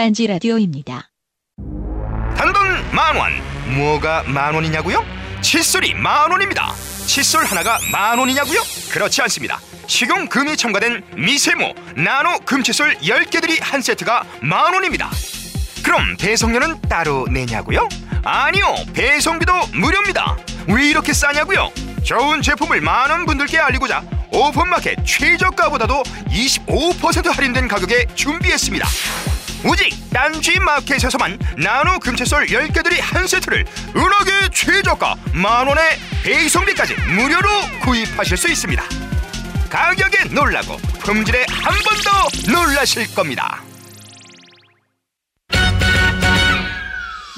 딴지 라디오입니다. 단돈 만 원. 뭐가 만 원이냐고요? 칫솔이 만 원입니다. 칫솔 하나가 만 원이냐고요? 그렇지 않습니다. 식용 금이 첨가된 미세모 나노 금칫솔 10개들이 한 세트가 만 원입니다. 그럼 배송료는 따로 내냐고요? 아니요. 배송비도 무료입니다. 왜 이렇게 싸냐고요? 좋은 제품을 많은 분들께 알리고자 오픈마켓 최저가보다도 25% 할인된 가격에 준비했습니다. 오직 딴지 마켓에서만 나노 금채솔 10개들이 한 세트를 은하계 최저가 만원에 배송비까지 무료로 구입하실 수 있습니다 가격에 놀라고 품질에 한 번 더 놀라실 겁니다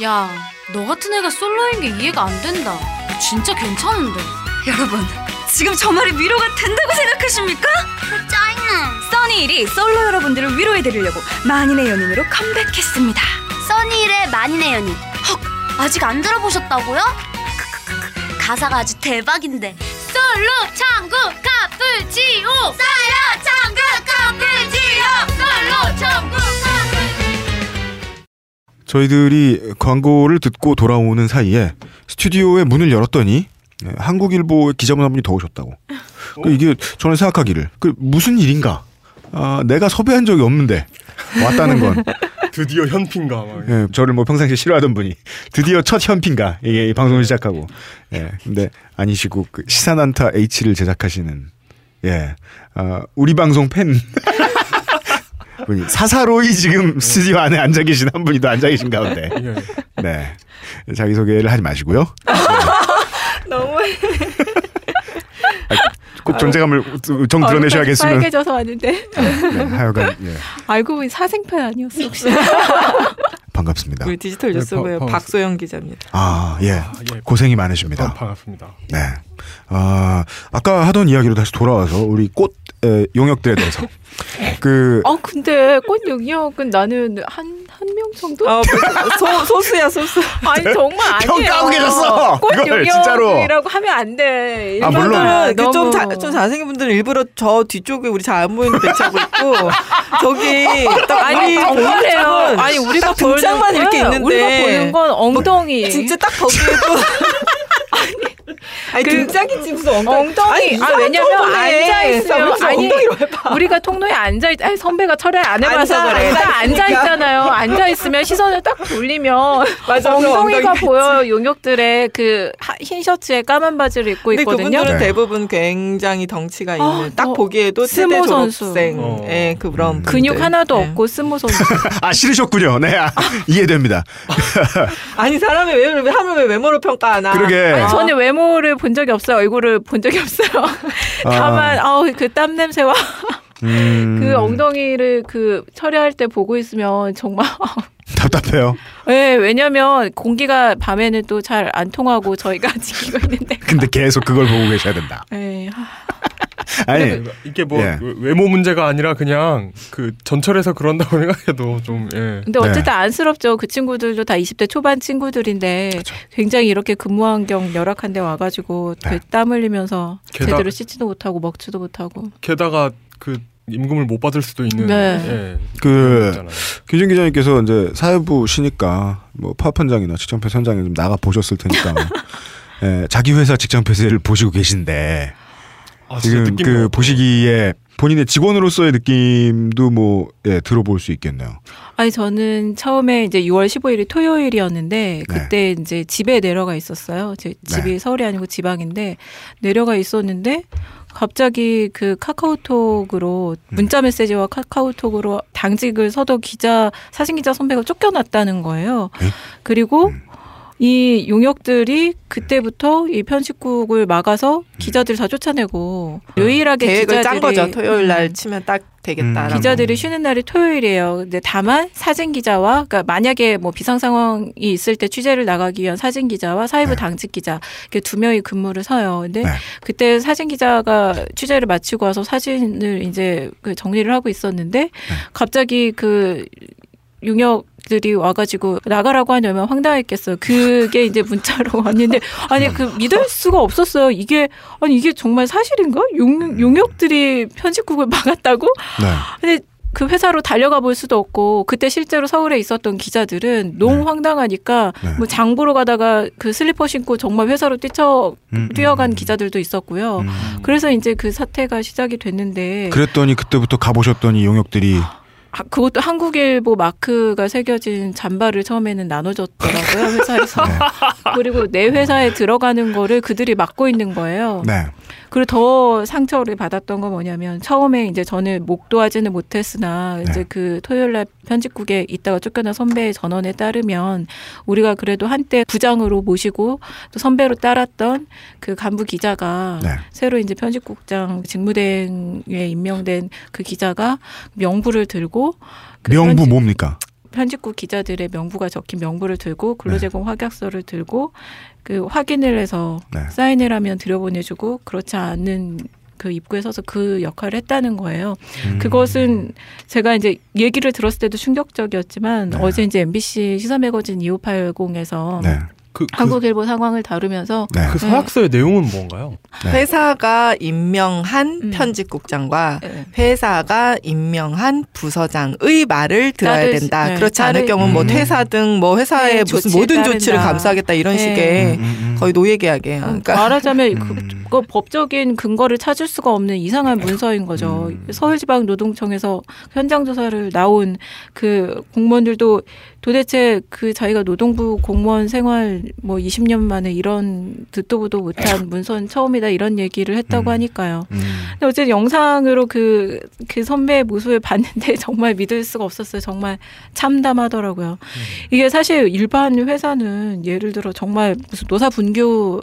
야, 너 같은 애가 솔로인 게 이해가 안 된다. 진짜 괜찮은데. 여러분, 지금 저 말이 위로가 된다고 생각하십니까? 짜증나. 써니일이 솔로 여러분들을 위로해드리려고 만인의 연인으로 컴백했습니다. 써니일의 만인의 연인. 헉, 아직 안 들어보셨다고요? 크크크크, 가사가 아주 대박인데. 솔로 창구 카프지오. 솔로 창구 카프지오. 솔로 창구. 저희들이 광고를 듣고 돌아오는 사이에 스튜디오의 문을 열었더니 네, 한국일보의 기자분 한 분이 더 오셨다고. 그 이게 저는 생각하기를 그 무슨 일인가? 아, 내가 섭외한 적이 없는데 왔다는 건 드디어 현핀가 막. 예, 저를 뭐 평상시에 싫어하던 분이 드디어 첫 현핀가 이게 이 방송을 시작하고 예, 근데 아니시고 그 시사난타 H를 제작하시는 예, 아, 우리 방송 팬 분이 사사로이 지금 스튜디오 안에 앉아 계신 한 분이 더 앉아 계신 가운데 예. 네 자기 소개를 하지 마시고요. 너무 꼭 존재감을 정 드러내셔야겠으면 빨개져서 왔는데 네, 하여간 예, 알고 보니 사생팬 아니었어 혹시? 반갑습니다. 우리 디지털 뉴스부의 네, 바- 박소영 기자입니다. 아 예, 아, 예. 고생이 반- 많으십니다. 반갑습니다. 네. 아, 아까 하던 이야기로 다시 돌아와서 우리 꽃 에, 용역들에 대해서 그 아 근데 꽃 용역은 나는 한 한 명 정도? 아, 소, 소수야, 소수. 아니 정말 아니에요. 평가하고 계셨어! 꽃. 용역이라고 하면 안 돼. 아, 물론. 일반인은 그 좀, 자, 좀 잘생긴 분들은 일부러 저 뒤쪽에 우리 잘 안 보이는 배치하고 있고, 저기, 딱 아니. 보는 아니 우리가 딱 등장만 보는 이렇게 건- 있는데. 우리가 보는 건 엉덩이. 진짜 딱 거기에도. 아니, 그- 등짝이지, 무슨 엉덩이. 엉덩이. 아니, 아 왜냐면. 앉아 있으면 아니. 우리가 통로에 앉아 있. 아니 선배가 철회 안 해봐서 앉아, 그래. 딱 앉아 앉아. 있잖아요. 앉아 있으면 시선을 딱 돌리면 맞아, 엉덩이가 엉덩이 보여. 용역들의 그 흰 셔츠에 까만 바지를 입고 근데 있거든요. 그분들은 네. 대부분 굉장히 덩치가 있는 아, 딱저 보기에도 스모 세대 선수. 졸업생 어. 예, 그런 음. 근육. 하나도 예. 없고 스모 선수. 아 싫으셨군요. 네, 아, 이해됩니다. 아니 왜 왜- 하면 왜 외모로 평가하나 그러게. 아니, 저는 외모 를본 적이 없어요. 얼굴을 본 적이 없어요. 다만 아우 그 땀 냄새와 음, 그 엉덩이를 그 처리할 때 보고 있으면 정말 답답해요. 네, 왜냐면 공기가 밤에는 또 잘 안 통하고 저희가 지키고 있는데. 근데 계속 그걸 보고 계셔야 된다. 네. 아니, 그러니까 이게 뭐 예. 외모 문제가 아니라 그냥 그 전철에서 그런다고 생각해도 좀 예. 근데 네. 어쨌든 안쓰럽죠. 그 친구들도 다 20대 초반 친구들인데 굉장히 이렇게 근무 환경 열악한 데 와가지고 네. 그땀 흘리면서 게다- 제대로 씻지도 못하고 먹지도 못하고. 게다가 그 임금을 못 받을 수도 있는 네. 예. 그. 규진 기자님께서 이제 사회부 시니까 뭐 파업 현장이나 직장 폐쇄 현장에 좀 나가 보셨을 테니까 예, 자기 회사 직장 폐쇄를 보시고 계신데 아, 지금 그 나고. 보시기에 본인의 직원으로서의 느낌도 뭐 예, 들어볼 수 있겠네요. 아니 저는 처음에 이제 6월 15일이 토요일이었는데 그때 이제 집에 내려가 있었어요. 제 집이 네. 서울이 아니고 지방인데 내려가 있었는데 갑자기 그 카카오톡으로 음. 문자 메시지와 카카오톡으로 당직을 서도 기자 사진 기자 선배가 쫓겨났다는 거예요. 에? 그리고 음. 이 용역들이 그때부터 이 편집국을 막아서 기자들 다 쫓아내고 유일하게 계획을 기자들이 짠 거죠. 토요일 날 음. 치면 딱 되겠다라고. 기자들이 쉬는 날이 토요일이에요. 근데 다만 사진 기자와 그러니까 만약에 뭐 비상 상황이 있을 때 취재를 나가기 위한 사진 기자와 사회부 네. 당직 기자 이렇게 두 명이 근무를 서요. 근데 네. 그때 사진 기자가 취재를 마치고 와서 사진을 이제 그 정리를 하고 있었는데 네. 갑자기 그 용역들이 와가지고 나가라고 하냐면 황당했겠어요. 그게 이제 문자로 왔는데 아니 그 믿을 수가 없었어요. 이게 아니 이게 정말 사실인가? 용 용역들이 편집국을 막았다고? 네. 근데 그 회사로 달려가 볼 수도 없고 그때 실제로 서울에 있었던 기자들은 너무 네. 황당하니까 네. 뭐 장 보러 가다가 그 슬리퍼 신고 정말 회사로 뛰쳐 음, 뛰어간 음. 기자들도 있었고요. 음. 그래서 이제 그 사태가 시작이 됐는데 그랬더니 그때부터 가보셨더니 용역들이 아, 그것도 한국일보 마크가 새겨진 잠바를 처음에는 나눠줬더라고요 회사에서 네. 그리고 내 회사에 들어가는 거를 그들이 막고 있는 거예요. 네. 그리고 더 상처를 받았던 건 뭐냐면 처음에 이제 저는 목도하지는 못했으나 네. 이제 그 토요일 날 편집국에 있다가 쫓겨난 선배의 전원에 따르면 우리가 그래도 한때 부장으로 모시고 또 선배로 따랐던 그 간부 기자가 네. 새로 이제 편집국장 직무대행에 임명된 그 기자가 명부를 들고 그 명부 편집- 뭡니까? 편집국 기자들의 명부가 적힌 명부를 들고 네. 근로제공 확약서를 들고 그 확인을 해서 네. 사인을 하면 들여보내주고 그렇지 않은 그 입구에 서서 그 역할을 했다는 거예요. 음. 그것은 제가 이제 얘기를 들었을 때도 충격적이었지만 네. 어제 이제 MBC 시사 매거진 2580에서 네. 그, 그, 한국일보 상황을 다루면서 네. 그 서약서의 내용은 뭔가요? 네. 회사가 임명한 음. 편집국장과 네. 회사가 임명한 부서장의 말을 들어야 따를- 된다. 네, 그렇지 않을 경우는 뭐 음. 퇴사 등 뭐 회사의 네, 무슨 모든 따른다. 조치를 감수하겠다 이런 네. 식의 음, 음. 거의 노예 계약이에요. 그러니까 말하자면 그, 음. 그 법적인 근거를 찾을 수가 없는 이상한 문서인 거죠. 음. 서울지방 노동청에서 현장 조사를 나온 그 공무원들도 도대체 그 자기가 노동부 공무원 생활 뭐 20년 만에 이런 듣도 보도 못한 문서는 처음이다 이런 얘기를 했다고 음. 하니까요. 음. 근데 어쨌든 영상으로 그, 그 선배의 모습을 봤는데 정말 믿을 수가 없었어요. 정말 참담하더라고요. 이게 사실 일반 회사는 예를 들어 정말 무슨 노사 분규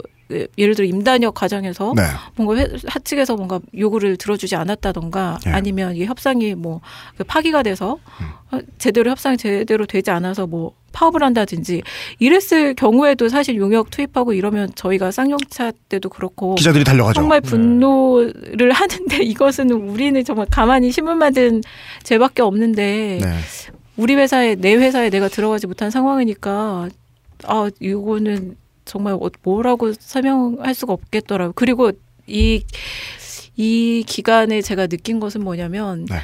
예를 들어 임단역 과정에서 네. 뭔가 회, 하측에서 뭔가 요구를 들어주지 않았다던가 예. 아니면 이 협상이 뭐그 파기가 돼서 음. 어, 제대로 협상이 제대로 되지 않아서 뭐 파업을 한다든지 이랬을 경우에도 사실 용역 투입하고 이러면 저희가 쌍용차 때도 그렇고 기자들이 달려가죠. 정말 네. 분노를 하는데 이것은 우리는 정말 가만히 신문만 든 죄밖에 없는데 네. 우리 회사에 내 회사에 내가 들어가지 못한 상황이니까 아 이거는 정말 어- 뭐라고 설명할 수가 없겠더라고요. 그리고 이 이 기간에 제가 느낀 것은 뭐냐면 네.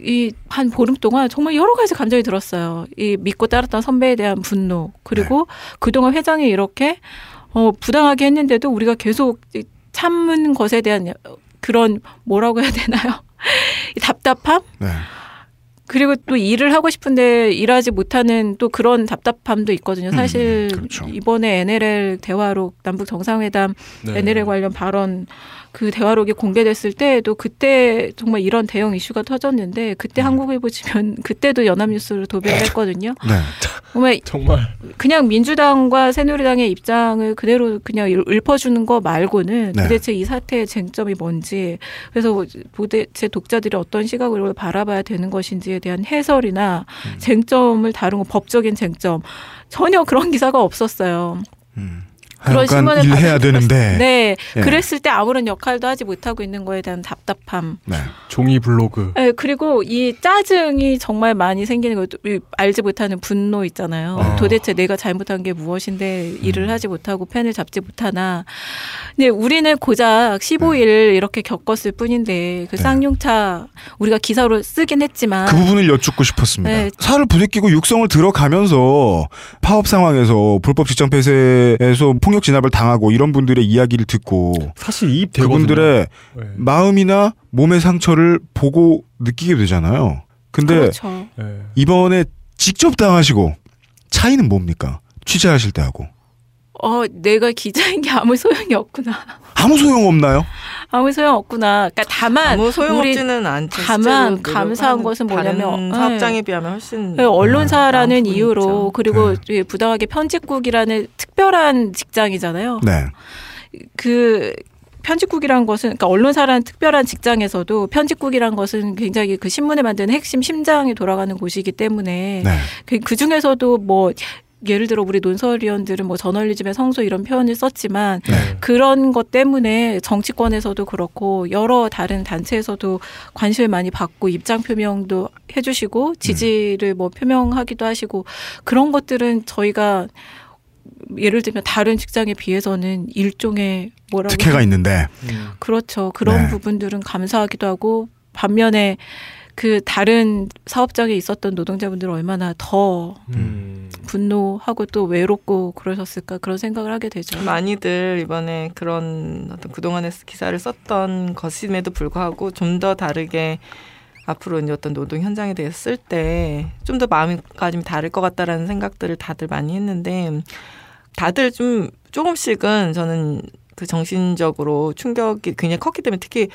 이한 보름 동안 정말 여러 가지 감정이 들었어요. 이 믿고 따랐던 선배에 대한 분노 그리고 그동안 회장이 이렇게 어 부당하게 했는데도 우리가 계속 이 참은 것에 대한 그런 뭐라고 해야 되나요? 이 답답함 네. 그리고 또 일을 하고 싶은데 일하지 못하는 또 그런 답답함도 있거든요. 사실 음, 그렇죠. 이번에 NLL 대화록 남북 정상회담 네. NLL 관련 발언 그 대화록이 공개됐을 때도 그때 정말 이런 대형 이슈가 터졌는데 그때 음. 한국일보 지면 그때도 연합뉴스를 도배를 했거든요. 네. 정말 정말 그냥 민주당과 새누리당의 입장을 그대로 그냥 일- 읊어주는 거 말고는 네. 도대체 이 사태의 쟁점이 뭔지 그래서 도대체 독자들이 어떤 시각으로 바라봐야 되는 것인지에 대한 해설이나 음. 쟁점을 다룬 거 법적인 쟁점 전혀 그런 기사가 없었어요. 음. 그런 신문을 일해야 되는데. 네, 예. 그랬을 때 아무런 역할도 하지 못하고 있는 거에 대한 답답함. 네. 종이 블로그. 네, 그리고 이 짜증이 정말 많이 생기는 거, 이 알지 못하는 분노 있잖아요. 어. 도대체 내가 잘못한 게 무엇인데 음. 일을 하지 못하고 펜을 잡지 못하나. 근데 우리는 고작 15일 이렇게 겪었을 뿐인데 그 네. 쌍용차 우리가 기사로 쓰긴 했지만 그 부분을 여쭙고 싶었습니다. 네. 살을 부대끼고 육성을 들어가면서 파업 상황에서 불법 직장 폐쇄에서 폭력 진압을 당하고 이런 분들의 이야기를 듣고 사실 이입 되거든요. 그분들의 네. 마음이나 몸의 상처를 보고 느끼게 되잖아요. 근데 그렇죠. 네. 이번에 직접 당하시고 차이는 뭡니까? 취재하실 때하고 어, 내가 기자인 게 아무 소용이 없구나. 아무 소용 없나요? 아무 소용 없구나. 그러니까 다만 아무 우리 소용 없지는 않죠. 다만 감사한 것은 뭐냐면, 사업장에 네. 비하면 훨씬 네, 언론사라는 이유로 있죠. 그리고 네. 예, 부당하게 편집국이라는 특별한 직장이잖아요. 네. 그 편집국이란 것은 그러니까 언론사라는 특별한 직장에서도 편집국이란 것은 굉장히 그 신문을 만드는 핵심 심장이 돌아가는 곳이기 때문에 네. 그, 그 중에서도 뭐 예를 들어 우리 논설위원들은 뭐 저널리즘의 성소 이런 표현을 썼지만 네. 그런 것 때문에 정치권에서도 그렇고 여러 다른 단체에서도 관심을 많이 받고 입장 표명도 해주시고 지지를 뭐 표명하기도 하시고 그런 것들은 저희가 예를 들면 다른 직장에 비해서는 일종의 뭐라고 특혜가 있는데 그렇죠 그런 네. 부분들은 감사하기도 하고 반면에 그 다른 사업장에 있었던 노동자분들은 얼마나 더 음. 분노하고 또 외롭고 그러셨을까 그런 생각을 하게 되죠. 많이들 이번에 그런 어떤 그동안의 기사를 썼던 것임에도 불구하고 좀 더 다르게 앞으로 이제 어떤 노동 현장에 대해서 쓸때 좀 더 마음가짐이 다를 것 같다라는 생각들을 다들 많이 했는데 다들 좀 조금씩은 저는 그 정신적으로 충격이 굉장히 컸기 때문에 특히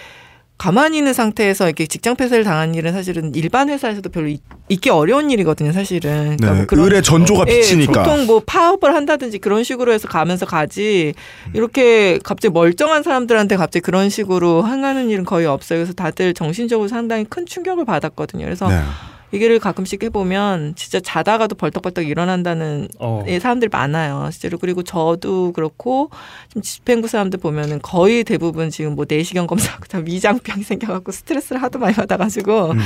가만히 있는 상태에서 이렇게 직장 폐쇄를 당한 일은 사실은 일반 회사에서도 별로 있, 기 어려운 일이거든요, 사실은. 그러니까 네, 뭐 그런 을의 전조가 예, 비치니까. 보통 뭐 파업을 한다든지 그런 식으로 해서 가면서 가지 이렇게 갑자기 멀쩡한 사람들한테 갑자기 그런 식으로 행하는 일은 거의 없어요. 그래서 다들 정신적으로 상당히 큰 충격을 받았거든요. 그래서 네. 얘기를 가끔씩 해보면 진짜 자다가도 벌떡벌떡 일어난다는 어. 예, 사람들이 많아요. 실제로 그리고 저도 그렇고 좀 집행부 사람들 보면은 거의 대부분 지금 뭐 내시경 검사하고 다 위장병이 생겨갖고 스트레스를 하도 많이 받아가지고 음.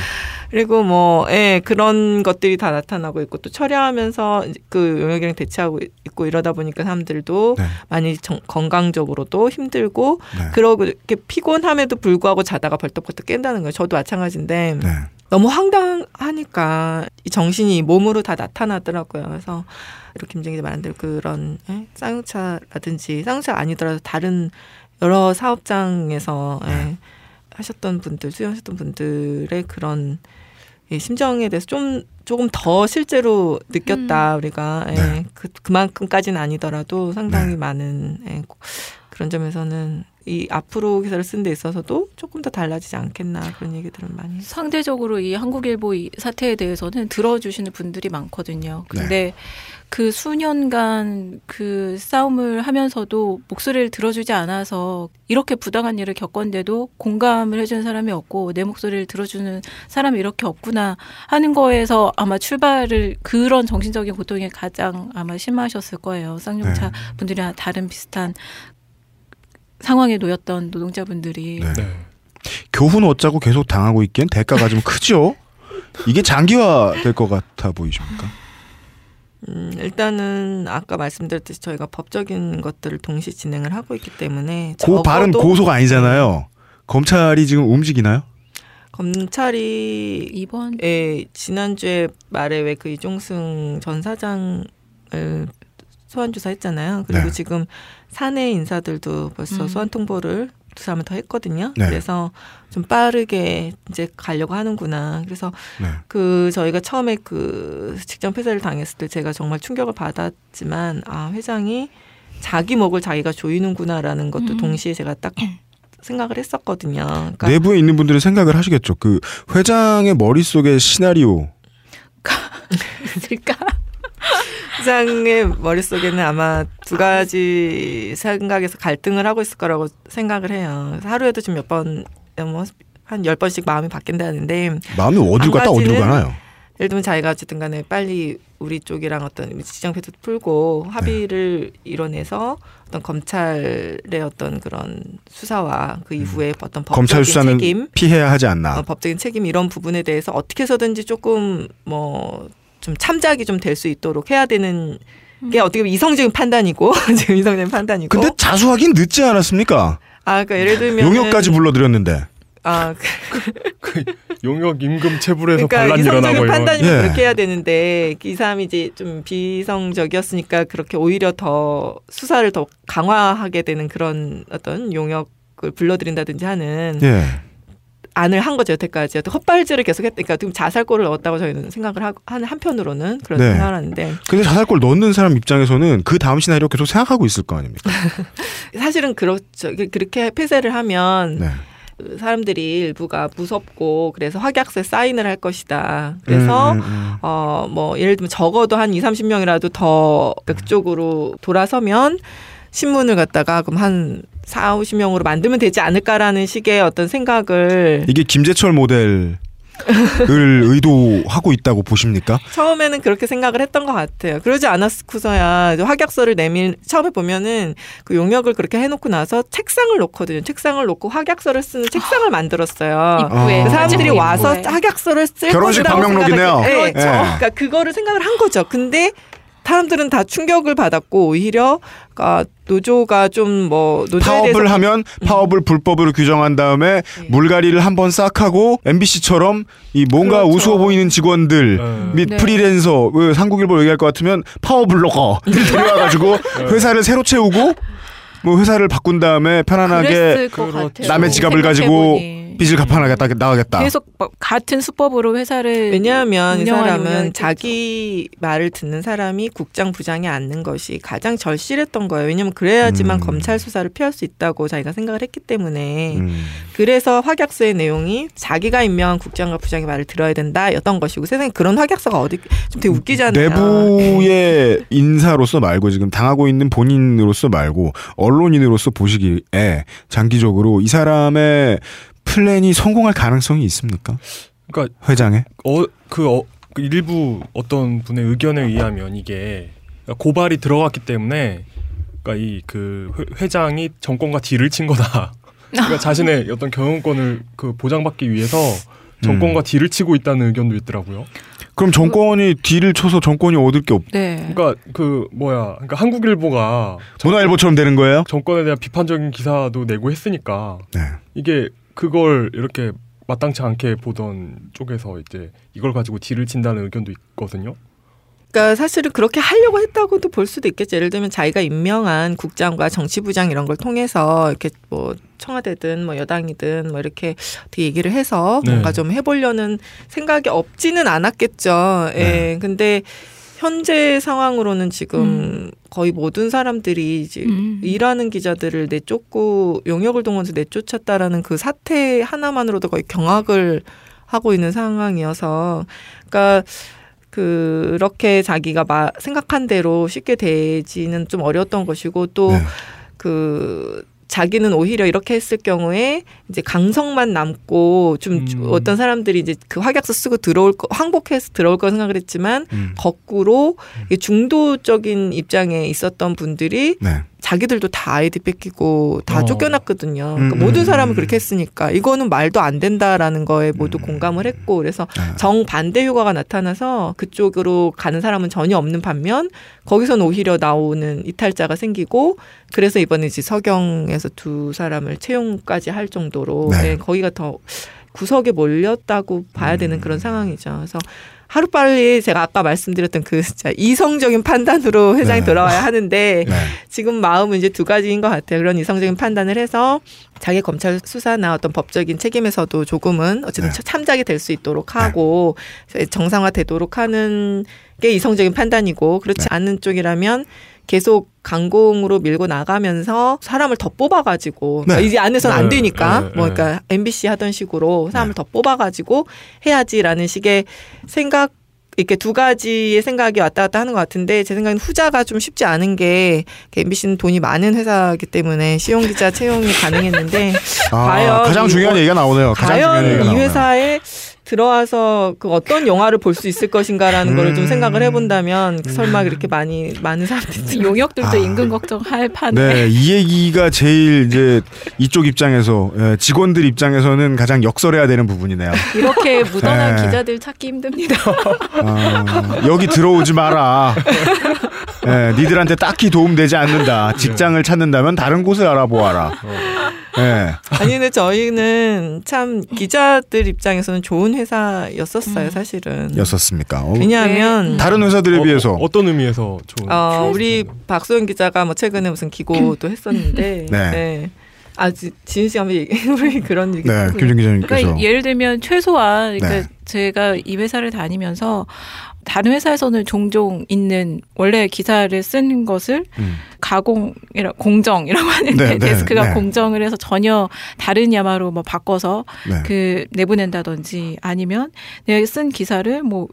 그리고 뭐 예, 그런 것들이 다 나타나고 있고 또 처리하면서 그 용역이랑 대체하고 있고 이러다 보니까 사람들도 네. 많이 정, 건강적으로도 힘들고 네. 그러고 이렇게 피곤함에도 불구하고 자다가 벌떡벌떡 깬다는 거예요. 저도 마찬가지인데 네. 너무 황당하니까 이 정신이 몸으로 다 나타나더라고요. 그래서 이렇게 김정희 말한 대로 그런 예? 쌍용차라든지 쌍용차 아니더라도 다른 여러 사업장에서 예, 하셨던 분들 수행하셨던 분들의 그런 예, 심정에 대해서 좀 조금 더 실제로 느꼈다 우리가 예, 네. 그, 그만큼까지는 아니더라도 상당히 네. 많은 예, 그런 점에서는 이 앞으로 기사를 쓰는 데 있어서도 조금 더 달라지지 않겠나 그런 얘기들은 많이. 상대적으로 이 한국일보 이 사태에 대해서는 들어주시는 분들이 많거든요. 근데 그 수년간 그 싸움을 하면서도 목소리를 들어주지 않아서 이렇게 부당한 일을 겪었는데도 공감을 해주는 사람이 없고 내 목소리를 들어주는 사람이 이렇게 없구나 하는 거에서 아마 출발을 그런 정신적인 고통이 가장 아마 심하셨을 거예요. 쌍용차 분들이나 다른 비슷한 상황에 놓였던 노동자분들이 네. 네. 교훈 얻자고 계속 당하고 있기엔 대가가 좀 크죠. 이게 장기화 될 것 같아 보이십니까? 음, 일단은 아까 말씀드렸듯이 저희가 법적인 것들을 동시 진행을 하고 있기 때문에 고 발은 고소가 아니잖아요. 검찰이 지금 움직이나요? 검찰이 이번 예, 지난주에 말에 왜 그 이종승 전 사장을 소환 조사했잖아요. 그리고 네. 지금 사내 인사들도 벌써 음. 소환 통보를 두 사람을 더 했거든요. 네. 그래서 좀 빠르게 이제 가려고 하는구나. 그래서 네. 그 저희가 처음에 그 직장 폐쇄를 당했을 때 제가 정말 충격을 받았지만 아 회장이 자기 목을 자기가 조이는구나라는 것도 음. 동시에 제가 딱 생각을 했었거든요. 그러니까 내부에 있는 분들은 생각을 하시겠죠. 그 회장의 머릿속의 시나리오. 있을까? 회장의 머릿속에는 아마 두 가지 생각에서 갈등을 하고 있을 거라고 생각을 해요. 하루에도 지금 몇 번, 뭐, 한 열 번씩 마음이 바뀐다는데, 마음이 어디로 갔다 한 어디로 가나요? 예를 들면 자기가 어쨌든 간에 빨리 우리 쪽이랑 어떤 지정패도 풀고 합의를 이뤄내서 어떤 검찰의 어떤 그런 수사와 그 이후에 어떤 법적인 검찰 수사는 책임, 피해야 하지 않나. 어, 법적인 책임 이런 부분에 대해서 어떻게 해서든지 조금 뭐 좀 참작이 좀 될 수 있도록 해야 되는 게 어떻게 보면 이성적인 판단이고 지금 이성적인 판단이고 근데 자수하긴 늦지 않았습니까? 아 그러니까 예를 들면 용역까지 불러드렸는데. 아 그- 용역 임금 체불에서 그러니까 반란 일어나고 이런. 판단이면 예. 그렇게 해야 되는데 이 사람이 이제 좀 비성적이었으니까 그렇게 오히려 더 수사를 더 강화하게 되는 그런 어떤 용역을 불러들인다든지 하는 예. 안을 한 거죠 여태까지 헛발질을 계속했 그러니까 지금 자살골을 얻었다고 저희는 생각을 하는 한편으로는 그런 네. 생각을 하는데 근데 자살골 넣는 사람 입장에서는 그 다음 시나리오 계속 생각하고 있을 거 아닙니까? 사실은 그렇죠 이게 그렇게 폐쇄를 하면 네. 그 사람들이 일부가 무섭고 그래서 확약서에 사인을 할 것이다 그래서 음, 음, 음. 어, 뭐, 예를 들면 적어도 한 2, 30명이라도 더 그쪽으로 돌아서면 신문을 갖다가 그럼 한 4, 50명으로 만들면 되지 않을까라는 식의 어떤 생각을 이게 김재철 모델 을 의도하고 있다고 보십니까? 처음에는 그렇게 생각을 했던 것 같아요. 그러지 않았고서야 확약서를 내밀, 처음에 보면은 그 용역을 그렇게 해놓고 나서 책상을 놓거든요. 책상을 놓고 확약서를 쓰는 책상을 만들었어요. 입구에 어. 그 사람들이 입구에. 와서 확약서를 쓸 결혼식 것이라고 방명록이네요. 예. 그렇죠. 그러니까 그거를 생각을 한 거죠. 근데 사람들은 다 충격을 받았고 오히려 그러니까 노조가 좀 뭐 파업을 대해서 하면 파업을 불법으로 규정한 다음에 물갈이를 한번 싹 하고 MBC처럼 이 뭔가 그렇죠. 우스워 보이는 직원들 네. 및 네. 프리랜서 그 한국일보 얘기할 것 같으면 파워블로거 데려와가지고 회사를 새로 채우고 뭐 회사를 바꾼 다음에 편안하게 그렇죠. 남의 지갑을 가지고. 빚을 갚아나겠다 나가겠다. 계속 막 같은 수법으로 회사를 왜냐하면 이 사람은 했겠죠. 자기 말을 듣는 사람이 국장 부장에 앉는 것이 가장 절실했던 거예요. 왜냐하면 그래야지만 음. 검찰 수사를 피할 수 있다고 자기가 생각을 했기 때문에 음. 그래서 확약서의 내용이 자기가 임명한 국장과 부장의 말을 들어야 된다였던 것이고 세상에 그런 확약서가 어디 좀 되게 웃기잖아요. 내부의 인사로서 말고 지금 당하고 있는 본인으로서 말고 언론인으로서 보시기에 장기적으로 이 사람의 플랜이 성공할 가능성이 있습니까? 그러니까 회장에? 어, 그, 어, 그 일부 어떤 분의 의견에 의하면 이게 고발이 들어갔기 때문에 그러니까 이 그 회장이 정권과 딜을 친 거다. 그러니까 자신의 어떤 경영권을 그 보장받기 위해서 정권과 음. 딜을 치고 있다는 의견도 있더라고요. 그럼 정권이 딜을 쳐서 정권이 얻을 게 없. 네. 그러니까 그 뭐야, 그러니까 한국일보가 문화일보처럼 되는 거예요? 정권에 대한 비판적인 기사도 내고 했으니까 네. 이게 그걸 이렇게 마땅치 않게 보던 쪽에서 이제 이걸 가지고 딜을 친다는 의견도 있거든요. 그러니까 사실은 그렇게 하려고 했다고도 볼 수도 있겠죠. 예를 들면 자기가 임명한 국장과 정치부장 이런 걸 통해서 이렇게 뭐 청와대든 뭐 여당이든 뭐 이렇게 어떻게 얘기를 해서 네. 뭔가 좀 해보려는 생각이 없지는 않았겠죠. 예. 네. 근데 현재 상황으로는 지금 거의 모든 사람들이 이제 음. 일하는 기자들을 내쫓고 용역을 동원해서 내쫓았다라는 그 사태 하나만으로도 거의 경악을 하고 있는 상황이어서 그러니까 그렇게 자기가 마, 생각한 대로 쉽게 되지는 좀 어려웠던 것이고 또 네. 그 자기는 오히려 이렇게 했을 경우에 이제 강성만 남고 좀 음. 어떤 사람들이 이제 그 확약서 쓰고 들어올 거 항복해서 들어올 거 생각을 했지만 음. 거꾸로 이 중도적인 입장에 있었던 분들이 네. 자기들도 다 아이디 뺏기고 다 어. 쫓겨났거든요. 그러니까 음, 모든 음, 사람은 음. 그렇게 했으니까 이거는 말도 안 된다라는 거에 모두 음. 공감을 했고 그래서 아. 정반대 효과가 나타나서 그쪽으로 가는 사람은 전혀 없는 반면 거기서는 오히려 나오는 이탈자가 생기고 그래서 이번에 이제 서경에서 두 사람을 채용까지 할 정도로 네. 네, 거기가 더 구석에 몰렸다고 봐야 되는 음. 그런 상황이죠. 그래서 하루빨리 제가 아까 말씀드렸던 그 진짜 이성적인 판단으로 회장이 네. 돌아와야 하는데 네. 지금 마음은 이제 두 가지인 것 같아요. 그런 이성적인 판단을 해서 자기 검찰 수사나 어떤 법적인 책임에서도 조금은 어쨌든 네. 참작이 될 수 있도록 하고 정상화되도록 하는 게 이성적인 판단이고 그렇지 네. 않은 쪽이라면 계속 강공으로 밀고 나가면서 사람을 더 뽑아가지고 네. 이제 안에서는 안 네, 되니까 네, 뭐 네. 그러니까 MBC 하던 식으로 사람을 네. 더 뽑아가지고 해야지라는 식의 생각 이렇게 두 가지의 생각이 왔다 갔다 하는 것 같은데 제 생각엔 후자가 좀 쉽지 않은 게 MBC는 돈이 많은 회사이기 때문에 시용 기자 채용이 가능했는데 아, 과연 가장 이- 중요한 얘기가 나오네요. 과연 이 나오네요. 들어와서 그 어떤 영화를 볼 수 있을 것인가라는 거를 좀 음. 생각을 해본다면 설마 그렇게 많이 많은 사람들이 용역들도 아. 임금 걱정할 판에 네, 이 얘기가 제일 이제 이쪽 입장에서 예, 직원들 입장에서는 가장 역설해야 되는 부분이네요. 이렇게 무던한 네. 기자들 찾기 힘듭니다. 아, 여기 들어오지 마라. 예, 니들한테 딱히 도움되지 않는다. 직장을 찾는다면 다른 곳을 알아보아라. 예. 아니 근데 저희는 참 기자들 입장에서는 좋은 회사였었어요 사실은 였었습니까? 어, 왜냐하면 다른 회사들에 어, 비해서 어, 떤 의미에서 좋은? 어, 우리 박소영 기자가 뭐 최근에 무슨 기고도 했었는데 네. 네. 아 지- 지은 씨 한번 얘기 우리 그런 얘기 네. 김준 기자님께서 그러니까 예를 들면 최소한 그러니까 네. 제가 이 회사를 다니면서 다른 회사에서는 종종 있는 원래 기사를 쓴 것을 음. 가공이라 공정이라고 하는데 네, 네, 데스크가 네. 공정을 해서 전혀 다른 야마로 뭐 바꿔서 네. 그 내보낸다든지 아니면 내가 쓴 기사를 뭐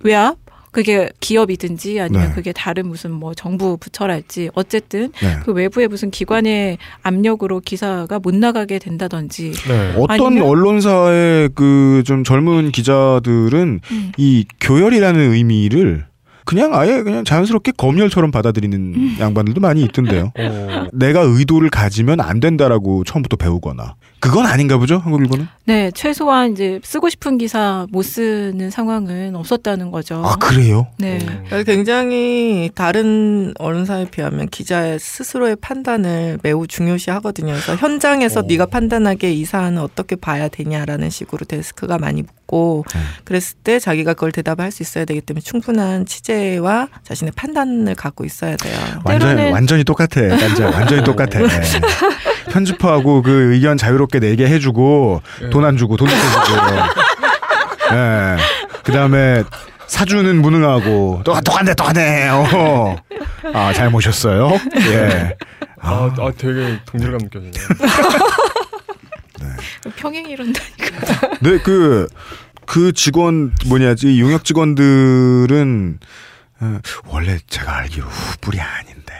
외압 그게 기업이든지 아니면 네. 그게 다른 무슨 뭐 정부 부처랄지 어쨌든 네. 그 외부의 무슨 기관의 압력으로 기사가 못 나가게 된다든지 네. 어떤 언론사의 그 좀 젊은 기자들은 음. 이 교열이라는 의미를 그냥 아예 그냥 자연스럽게 검열처럼 받아들이는 음. 양반들도 많이 있던데요. 어, 내가 의도를 가지면 안 된다라고 처음부터 배우거나 그건 아닌가 보죠 한국일보는. 네, 최소한 이제 쓰고 싶은 기사 못 쓰는 상황은 없었다는 거죠. 아 그래요? 네. 그래서 굉장히 다른 언론사에 비하면 기자의 스스로의 판단을 매우 중요시 하거든요. 그래서 현장에서 어. 네가 판단하기에 이 사안을 어떻게 봐야 되냐라는 식으로 데스크가 많이 묻고 네. 그랬을 때 자기가 그걸 대답할 수 있어야 되기 때문에 충분한 취재와 자신의 판단을 갖고 있어야 돼요. 완전 때로는- 완전히 똑같아. 딴지야 완전히 똑같아. 네. 편집하고 그 의견 자유롭게 내게 해주고 예. 돈안 주고 돈 떼주고. 예. 그 다음에 사주는 무능하고 또 똑같네 똑같네. 어. 아잘 모셨어요. 예. 아, 아 되게 동질감 느껴지네요. 평행 이론다. 네, 그, 그 직원, 뭐냐지, 용역 직원들은, 어, 원래 제가 알기로 후불이 아닌데.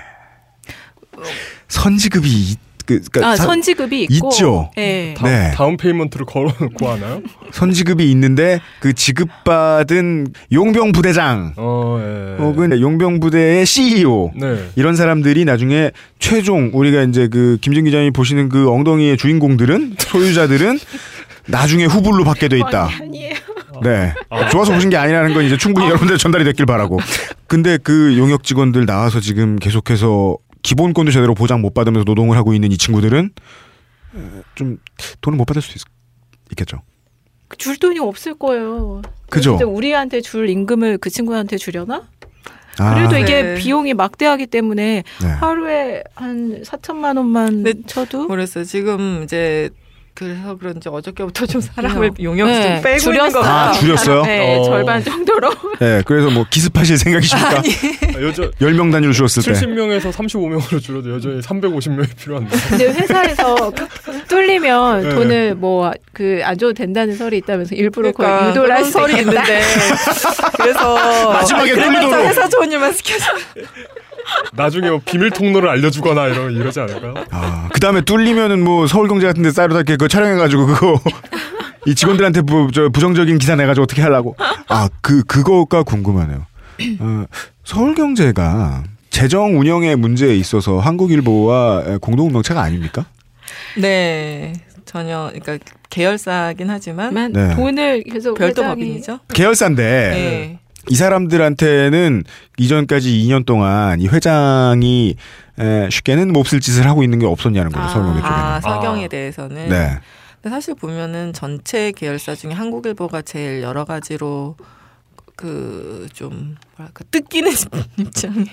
선지급이, 있- 그, 그니까, 아, 선지급이 있고. 있죠. 네. 다, 네. down payment를 걸어놓고 하나요? 선지급이 있는데, 그 지급받은 용병 부대장, 어, 예. 혹은 용병 부대의 CEO, 네. 이런 사람들이 나중에 최종, 우리가 이제 그, 김진 기자님 보시는 그 엉덩이의 주인공들은, 소유자들은, 나중에 후불로 받게 돼 있다. 아니에요. 네. 아. 좋아서 보신 게 아니라는 건 이제 충분히 여러분들 전달이 됐길 바라고. 근데 그 용역 직원들 나와서 지금 계속해서 기본권도 제대로 보장 못 받으면서 노동을 하고 있는 이 친구들은 어, 좀 돈을 못 받을 수 있, 있겠죠. 줄 돈이 없을 거예요. 그죠? 우리한테 줄 임금을 그 친구한테 주려나? 아, 그래도 네. 이게 비용이 막대하기 때문에 네. 하루에 한 4천만 원만 네, 쳐도 그래서 지금 이제 그래서 그런지 어저께부터 좀 사람을 용역 네, 좀 빼고 있는 것 줄였어요. 아, 같아요. 줄였어요? 네, 어. 절반 정도로. 네, 그래서 뭐 기습하실 생각이십니까? 아, 여전 10명 단위로 줄었을 때. 70명에서 35명으로 줄어도 여전히 350명이 필요한데. 근데 회사에서 뚫리면 네. 돈을 뭐 그 안 줘도 된다는 설이 있다면서 일부러 그러니까 그걸 유도를 할 설이. 있는데 그래서 마지막에 뚫리도록. 회사 좋은 일만 시켜서 나중에 뭐 비밀 통로를 알려주거나 이러, 이러지 않을까요? 아, 그 다음에 뚫리면은 뭐 서울경제 같은 데 싸르다 이렇게 그거 촬영해가지고 그거 이 직원들한테 부, 저 부정적인 기사 내가지고 어떻게 하려고. 아, 그, 그거가 궁금하네요. 어, 서울경제가 재정 운영의 문제에 있어서 한국일보와 공동 운명체가 아닙니까? 네 전혀 그러니까 계열사긴 하지만 만 네. 돈을 계속 별도 회장이- 법인이죠. 계열사인데 네. 이 사람들한테는 이전까지 2년 동안 이 회장이 에, 쉽게는 몹쓸 짓을 하고 있는 게 없었냐는 거예요. 아. 서울경제 쪽에는. 아 서경에 아. 대해서는 네. 근데 사실 보면은 전체 계열사 중에 한국일보가 제일 여러 가지로 그 좀 뭐랄까 뜯기는 입장에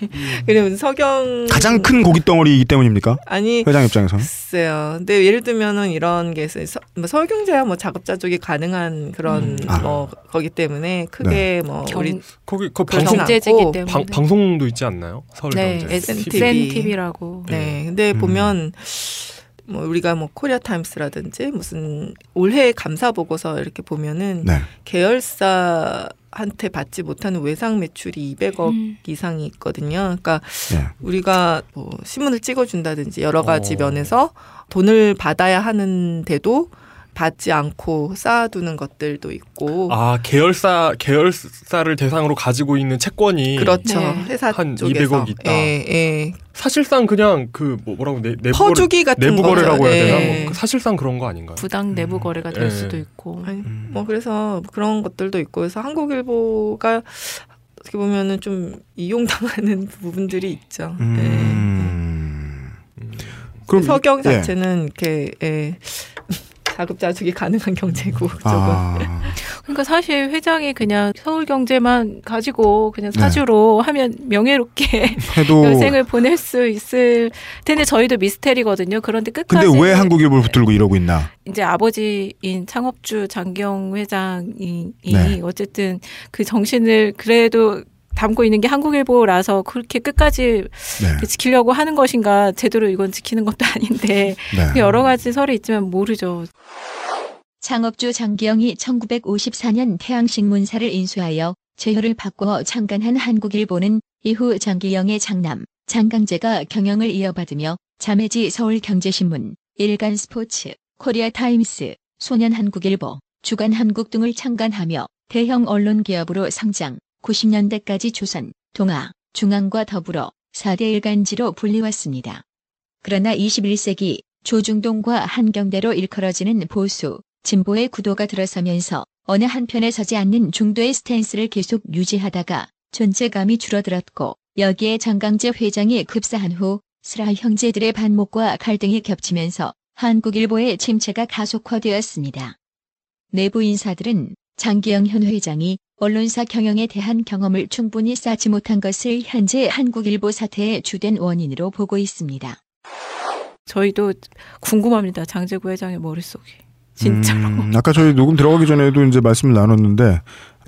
그러면 서경 가장 큰 고깃 덩어리이기 때문입니까? 아니 회장 입장에서는. 글쎄요. 근데 예를 들면은 이런 게 있어요. 서, 뭐 서울경제야 뭐 작업자족이 가능한 그런 음. 아. 뭐 거기 때문에 크게 뭐 경- 우리 거기 그 그렇진 방송 경제지기 않고 때문에 방, 방송도 있지 않나요? 네, 서울경제. SNTV. SNTV라고. 네. 근데 음. 보면 뭐 우리가 뭐 코리아 타임스라든지 무슨 올해 감사 보고서 이렇게 보면은 네. 계열사 한테 받지 못하는 외상 매출이 200억 음. 이상이 있거든요. 그러니까 네. 우리가 뭐 신문을 찍어준다든지 여러 가지 어. 면에서 돈을 받아야 하는데도 받지 않고 쌓아두는 것들도 있고 아 계열사 계열사를 대상으로 가지고 있는 채권이 그렇죠 네. 회사 한 쪽에서 200억 있다. 예, 예. 사실상 그냥 그 뭐, 뭐라고 내, 내부 퍼주기 같은 거래, 내부 거죠. 거래라고 해야 되나? 예. 뭐, 그 사실상 그런 거 아닌가요? 부당 내부 거래가 될 예. 수도 있고. 아니, 뭐 그래서 그런 것들도 있고 그래서 한국일보가 어떻게 보면은 좀 이용당하는 부분들이 있죠. 음. 예. 그럼 서경 예. 자체는 이렇게 예. 자급자족이 가능한 경제고 쪽은 아, 그러니까 사실 회장이 그냥 서울 경제만 가지고 그냥 네. 사주로 하면 명예롭게 해도 여생을 보낼 수 있을 텐데 저희도 미스테리거든요. 그런데 끝까지 근데 왜 한국일보를 붙들고 이러고 있나? 이제 아버지인 창업주 장경 회장이 네. 어쨌든 그 정신을 그래도 담고 있는 게 한국일보라서 그렇게 끝까지 네. 지키려고 하는 것인가 제대로 이건 지키는 것도 아닌데 네. 여러 가지 설이 있지만 모르죠. 창업주 장기영이 1954년 태양신문사를 인수하여 제호를 바꿔 창간한 한국일보는 이후 장기영의 장남 장강재가 경영을 이어받으며 자매지 서울경제신문, 일간스포츠, 코리아타임스, 소년한국일보, 주간한국 등을 창간하며 대형 언론 기업으로 성장, 90년대까지 조선, 동아, 중앙과 더불어 4대 일간지로 불리웠습니다. 그러나 21세기 조중동과 한경대로 일컬어지는 보수, 진보의 구도가 들어서면서 어느 한편에 서지 않는 중도의 스탠스를 계속 유지하다가 존재감이 줄어들었고 여기에 장강재 회장이 급사한 후 스라 형제들의 반목과 갈등이 겹치면서 한국일보의 침체가 가속화되었습니다. 내부 인사들은 장기영 현 회장이 언론사 경영에 대한 경험을 충분히 쌓지 못한 것을 현재 한국일보 사태의 주된 원인으로 보고 있습니다. 저희도 궁금합니다. 장재구 회장의 머릿속이. 진짜로. 음, 아까 저희 녹음 들어가기 전에도 이제 말씀을 나눴는데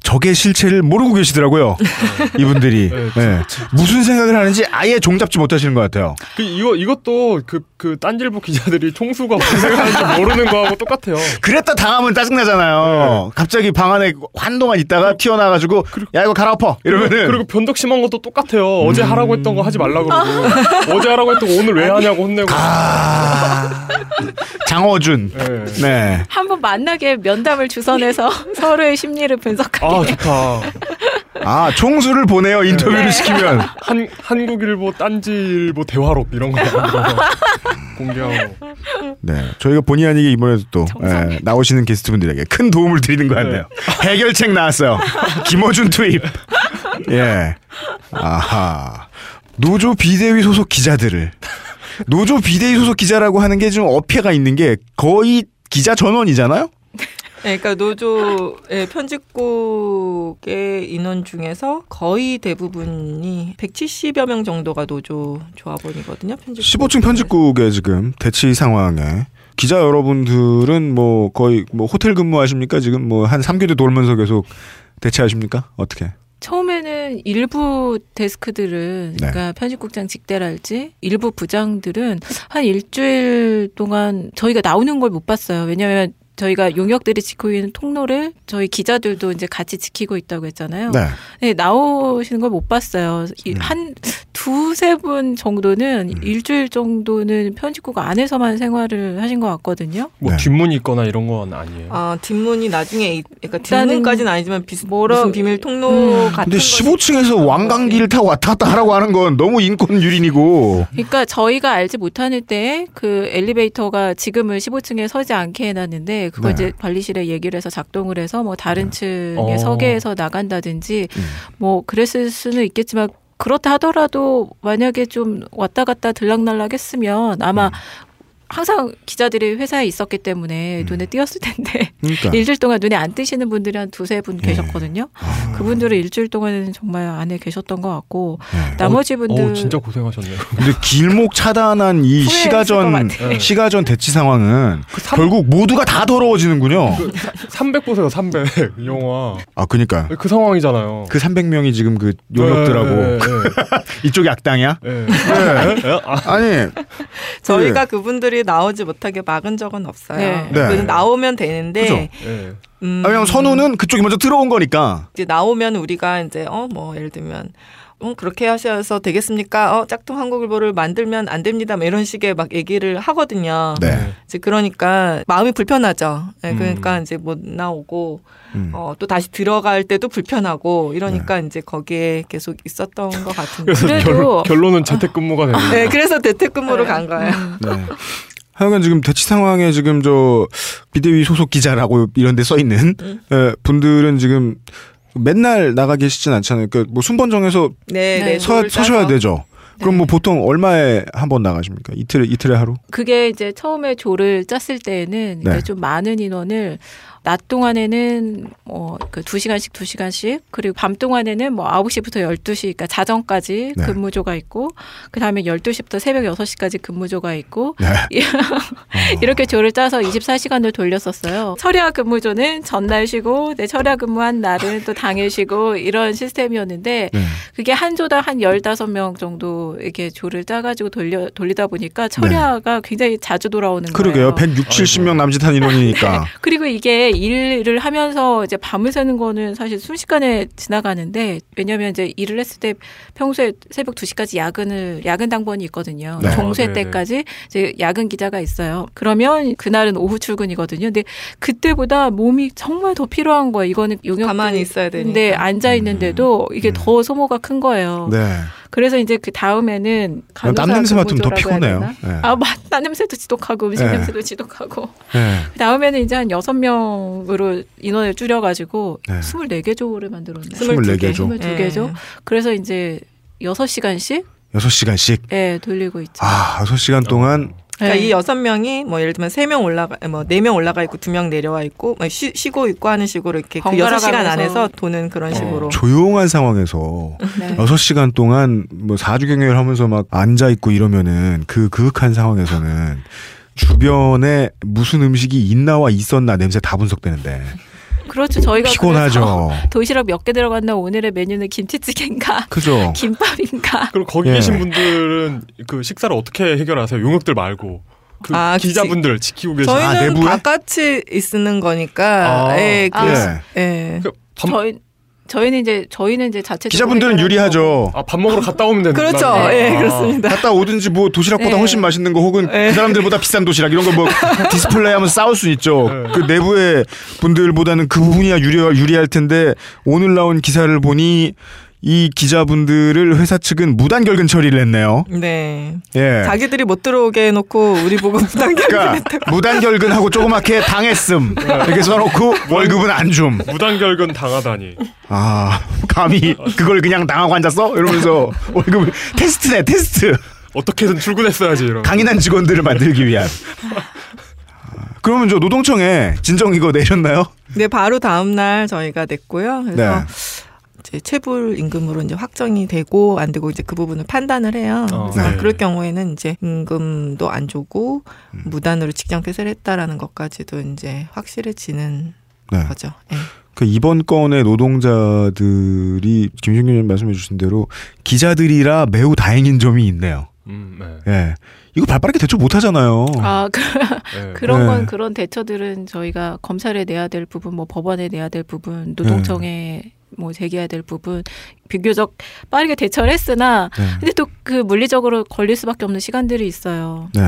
적의 실체를 모르고 계시더라고요. 이분들이 네, 네. 무슨 생각을 하는지 아예 종잡지 못하시는 것 같아요. 그 이거 이것도 그그 딴질보 기자들이 총수가 무슨 생각하는지 모르는 거하고 똑같아요. 그랬다 당하면 짜증나잖아요. 갑자기 방 안에 한동안 있다가 튀어나와가지고 야 이거 갈아엎어 이러면은 그리고 변덕 심한 것도 똑같아요. 어제 하라고 했던 거 하지 말라 그러고 어제 하라고 했던 거 오늘 왜 하냐고 혼내고. 아 장어준 네. 네. 한번 만나게 면담을 주선해서 서로의 심리를 분석하게. 아 좋다. 아 총수를 보내요 인터뷰를 네. 시키면 한 한국일보, 딴지일보 대화록 이런 거 공개하고. 네 저희가 본의 아니게 이번에도 또 예, 나오시는 게스트분들에게 큰 도움을 드리는 것 같네요. 해결책 나왔어요. 김어준 투입. 예. 아하. 노조 비대위 소속 기자들을 노조 비대위 소속 기자라고 하는 게 좀 어폐가 있는 게 거의 기자 전원이잖아요. 네, 그러니까 노조의 편집국의 인원 중에서 거의 대부분이 170여 명 정도가 노조 조합원이거든요. 편집국. 15층 편집국의 지금 대치 상황에 기자 여러분들은 뭐 거의 뭐 호텔 근무하십니까? 지금 뭐 한 3교대 돌면서 계속 대체하십니까? 어떻게? 처음에는 일부 데스크들은 네. 그러니까 편집국장 직대랄지 일부 부장들은 한 일주일 동안 저희가 나오는 걸 못 봤어요. 왜냐하면 저희가 용역들이 지키고 있는 통로를 저희 기자들도 이제 같이 지키고 있다고 했잖아요. 네. 네, 나오시는 걸 못 봤어요. 이- 음. 한 두세 분 정도는 일주일 정도는 편집국 안에서만 생활을 하신 것 같거든요. 뭐 네. 뒷문이 있거나 이런 건 아니에요. 아 뒷문이 나중에 이- 그러니까 뒷문까지는 아니지만 비, 뭐라- 무슨 비밀 통로 음. 같은 근데 것이 15층에서 왕관기를 타고 왔다 갔다 하라고 하는 건 너무 인권 유린이고. 그러니까 저희가 알지 못하는 때에 그 엘리베이터가 지금은 15층에 서지 않게 해놨는데 그걸 네. 이제 관리실에 얘기를 해서 작동을 해서 뭐 다른 층에 어. 서게해서 나간다든지 음. 뭐 그랬을 수는 있겠지만 그렇다 하더라도 만약에 좀 왔다 갔다 들락날락 했으면 아마 항상 기자들이 회사에 있었기 때문에 음. 눈에 띄었을 텐데 그러니까. 일주일 동안 눈에 안 띄시는 분들이 한 두세 분 예. 계셨거든요. 아. 그분들은 일주일 동안에는 정말 안에 계셨던 것 같고 네. 나머지 분들 어 진짜 고생하셨네요. 근데 길목 차단한 이 시가전 것 같아. 시가전 대치 상황은 그 삼- 결국 모두가 다 더러워지는군요. 300 보세요, 300 영화. 아 그니까 그 상황이잖아요. 그 300명이 지금 그 용역들하고 네, 네, 이쪽이 악당이야? 네, 네. 네? 아, 아니 저희가 그분들이 나오지 못하게 막은 적은 없어요. 네. 네. 나오면 되는데 그죠. 네. 음, 아, 왜냐면 선우는 그쪽이 먼저 들어온 거니까. 이제 나오면 우리가 이제 어 뭐 예를 들면 어 그렇게 하셔서 되겠습니까? 어 짝퉁 한국일보를 만들면 안 됩니다. 뭐 이런 식의 막 얘기를 하거든요. 네. 이제 그러니까 마음이 불편하죠. 네, 음. 그러니까 이제 못 나오고 음. 어, 또 다시 들어갈 때도 불편하고 이러니까 이제 거기에 계속 있었던 것 같은데. 그래서 그래도- 결, 결론은 재택근무가 됩니다. 네, 그래서 재택근무로 간 거예요. 네. 하여간 지금 대치 상황에 지금 저 비대위 소속 기자라고 이런 데 써 있는 음. 에, 분들은 지금 맨날 나가 계시진 않잖아요. 그러니까 뭐 순번 정해서 네, 네. 네. 서, 서셔야. 되죠. 그럼 뭐 보통 얼마에 한 번 나가십니까? 이틀에 이틀에 하루? 그게 이제 처음에 조를 짰을 때는 네. 이제 좀 많은 인원을 낮 동안에는 뭐그 2시간씩 2시간씩 그리고 밤 동안에는 뭐 9시부터 12시 그러니까 자정까지 네. 근무조가 있고 그다음에 12시부터 새벽 6시까지 근무조가 있고 네. 이렇게 조를 짜서 24시간을 돌렸었어요. 철야 근무조는 전날 쉬고 내 철야 근무한 날은 또 당일 쉬고 이런 시스템이었는데 네. 그게 한 조당 한 15명 정도 이렇게 조를 짜 가지고 돌려, 돌리다 보니까 철야가 굉장히 자주 돌아오는 그러게요. 거예요. 160, 70명 남짓한 인원이니까. 그리고 이게 일을 하면서 이제 밤을 새는 거는 사실 순식간에 지나가는데 왜냐면 이제 일을 했을 때 평소에 새벽 2시까지 야근을 야근 당번이 있거든요. 네. 종쇄 아, 네네. 때까지 이제 야근 기자가 있어요. 그러면 그날은 오후 출근이거든요. 근데 그때보다 몸이 정말 더 필요한 거예요. 이거는 용역 가만히 있어야 되니까. 근데 앉아 있는데도 이게 음. 더 소모가 큰 거예요. 네. 그래서 이제 그 다음에는 간호사 땀 냄새 맡으면 더 근무조라고 해야 피곤해요. 예. 아, 맞. 땀 냄새도 지독하고 음식 예. 냄새도 지독하고. 네. 그 다음에는 이제 한 여섯 명으로 인원을 줄여가지고 네. 24개 조를 만들었네요. 24개 조. 22개 조. 그래서 이제 여섯 시간씩 6시간씩. 예, 돌리고 있죠. 아, 6시간 동안 그러니까 네. 이 여섯 명이 뭐 예를 들면 세 명 올라가 뭐 네 명 올라가 있고 두 명 내려와 있고 뭐 쉬, 쉬고 있고 하는 식으로 이렇게 그 여섯 시간. 안에서 도는 그런 식으로 조용한 상황에서 네. 6시간 동안 뭐 사주 경영을 하면서 막 앉아 있고 이러면은 그 그윽한 상황에서는 주변에 무슨 음식이 있나와 있었나 냄새 다 분석되는데 그렇죠. 저희가 피곤하죠. 그래서 도시락 몇 개 들어갔나 오늘의 메뉴는 김치찌개인가 그죠? 김밥인가 그럼 거기 예. 계신 분들은 그 식사를 어떻게 해결하세요? 용역들 말고 그 아, 기자분들 지키고 계신 아, 저희는 내부에? 바깥이 있는 거니까 아. 예, 그, 아. 예. 그 밥, 저희 저희는 이제 저희는 이제 자체 기자분들은 유리하죠. 아, 밥 먹으러 갔다 오면 되는 그렇죠. 네. 예, 그렇습니다. 갔다 오든지 뭐 도시락보다 네. 훨씬 맛있는 거 혹은 네. 그 사람들보다 비싼 도시락 이런 거 뭐 디스플레이 하면서 싸울 수 있죠. 네. 그 내부의 분들보다는 그 부분이야 유리, 유리할 텐데 오늘 나온 기사를 보니 이 기자분들을 회사 측은 무단결근 처리를 했네요. 네. 예. 자기들이 못 들어오게 해놓고 우리 보고 부담겨. 그러니까 무단결근하고 조그맣게 당했음 이렇게 써놓고 월급은 안 줌. 무단결근 당하다니. 아 감히 그걸 그냥 당하고 앉았어? 이러면서 월급을 테스트네 테스트. 어떻게든 출근했어야지 이런. 강인한 직원들을 만들기 위한. 아, 그러면 저 노동청에 진정 이거 내셨나요? 네, 바로 다음 날 저희가 냈고요. 그래서 네. 이제 체불 임금으로 이제 확정이 되고 안 되고 이제 그 부분을 판단을 해요. 어, 그래서 네. 그럴 경우에는 이제 임금도 안 주고 음. 무단으로 직장 폐쇄를 했다라는 것까지도 이제 확실해지는 네. 거죠. 예. 그 이번 건의 노동자들이 김신규 님 말씀해 주신 대로 기자들이라 매우 다행인 점이 있네요. 음, 네. 예. 이거 발빠르게 대처 못 하잖아요. 아 그, 네. 그런 네. 건 그런 대처들은 저희가 검찰에 내야 될 부분, 뭐 법원에 내야 될 부분, 노동청에 뭐 제기해야 될 부분 비교적 빠르게 대처를 했으나 네. 근데 또 그 물리적으로 걸릴 수밖에 없는 시간들이 있어요. 네.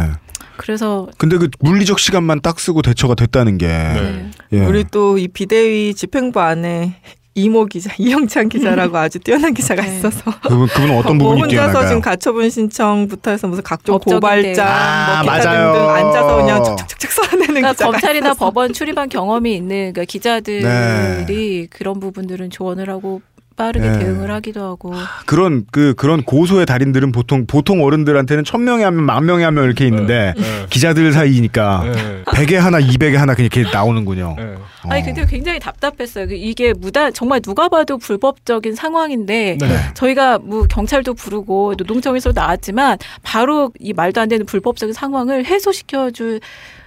그래서 근데 그 물리적 시간만 딱 쓰고 대처가 됐다는 게 네. 예. 우리 또 이 비대위 집행부 안에 이모 기자, 이영찬 기자라고 아주 뛰어난 기자가 네. 있어서 그분 그분은 어떤 뭐 부분이 혼자서 뛰어나가요? 지금 가처분 신청부터 해서 무슨 각종 고발장. 아, 뭐 기타 맞아요. 등등 앉아서 그냥 척척척 써내는 그러니까 기자가 검찰이나 있어서. 법원 출입한 경험이 있는 그러니까 기자들이 네. 그런 부분들은 조언을 하고 빠르게 네. 대응을 하기도 하고 그런 그 그런 고소의 달인들은 보통 보통 어른들한테는 천 명에 하면 만 명에 하면 이렇게 있는데 네. 기자들 사이니까 네. 100에 하나 200에 하나 그냥 이렇게 나오는군요. 네. 아니 어. 근데 굉장히 답답했어요. 그 이게 무단 정말 누가 봐도 불법적인 상황인데 네. 저희가 뭐 경찰도 부르고 노동청에서 나왔지만 바로 이 말도 안 되는 불법적인 상황을 해소시켜 줄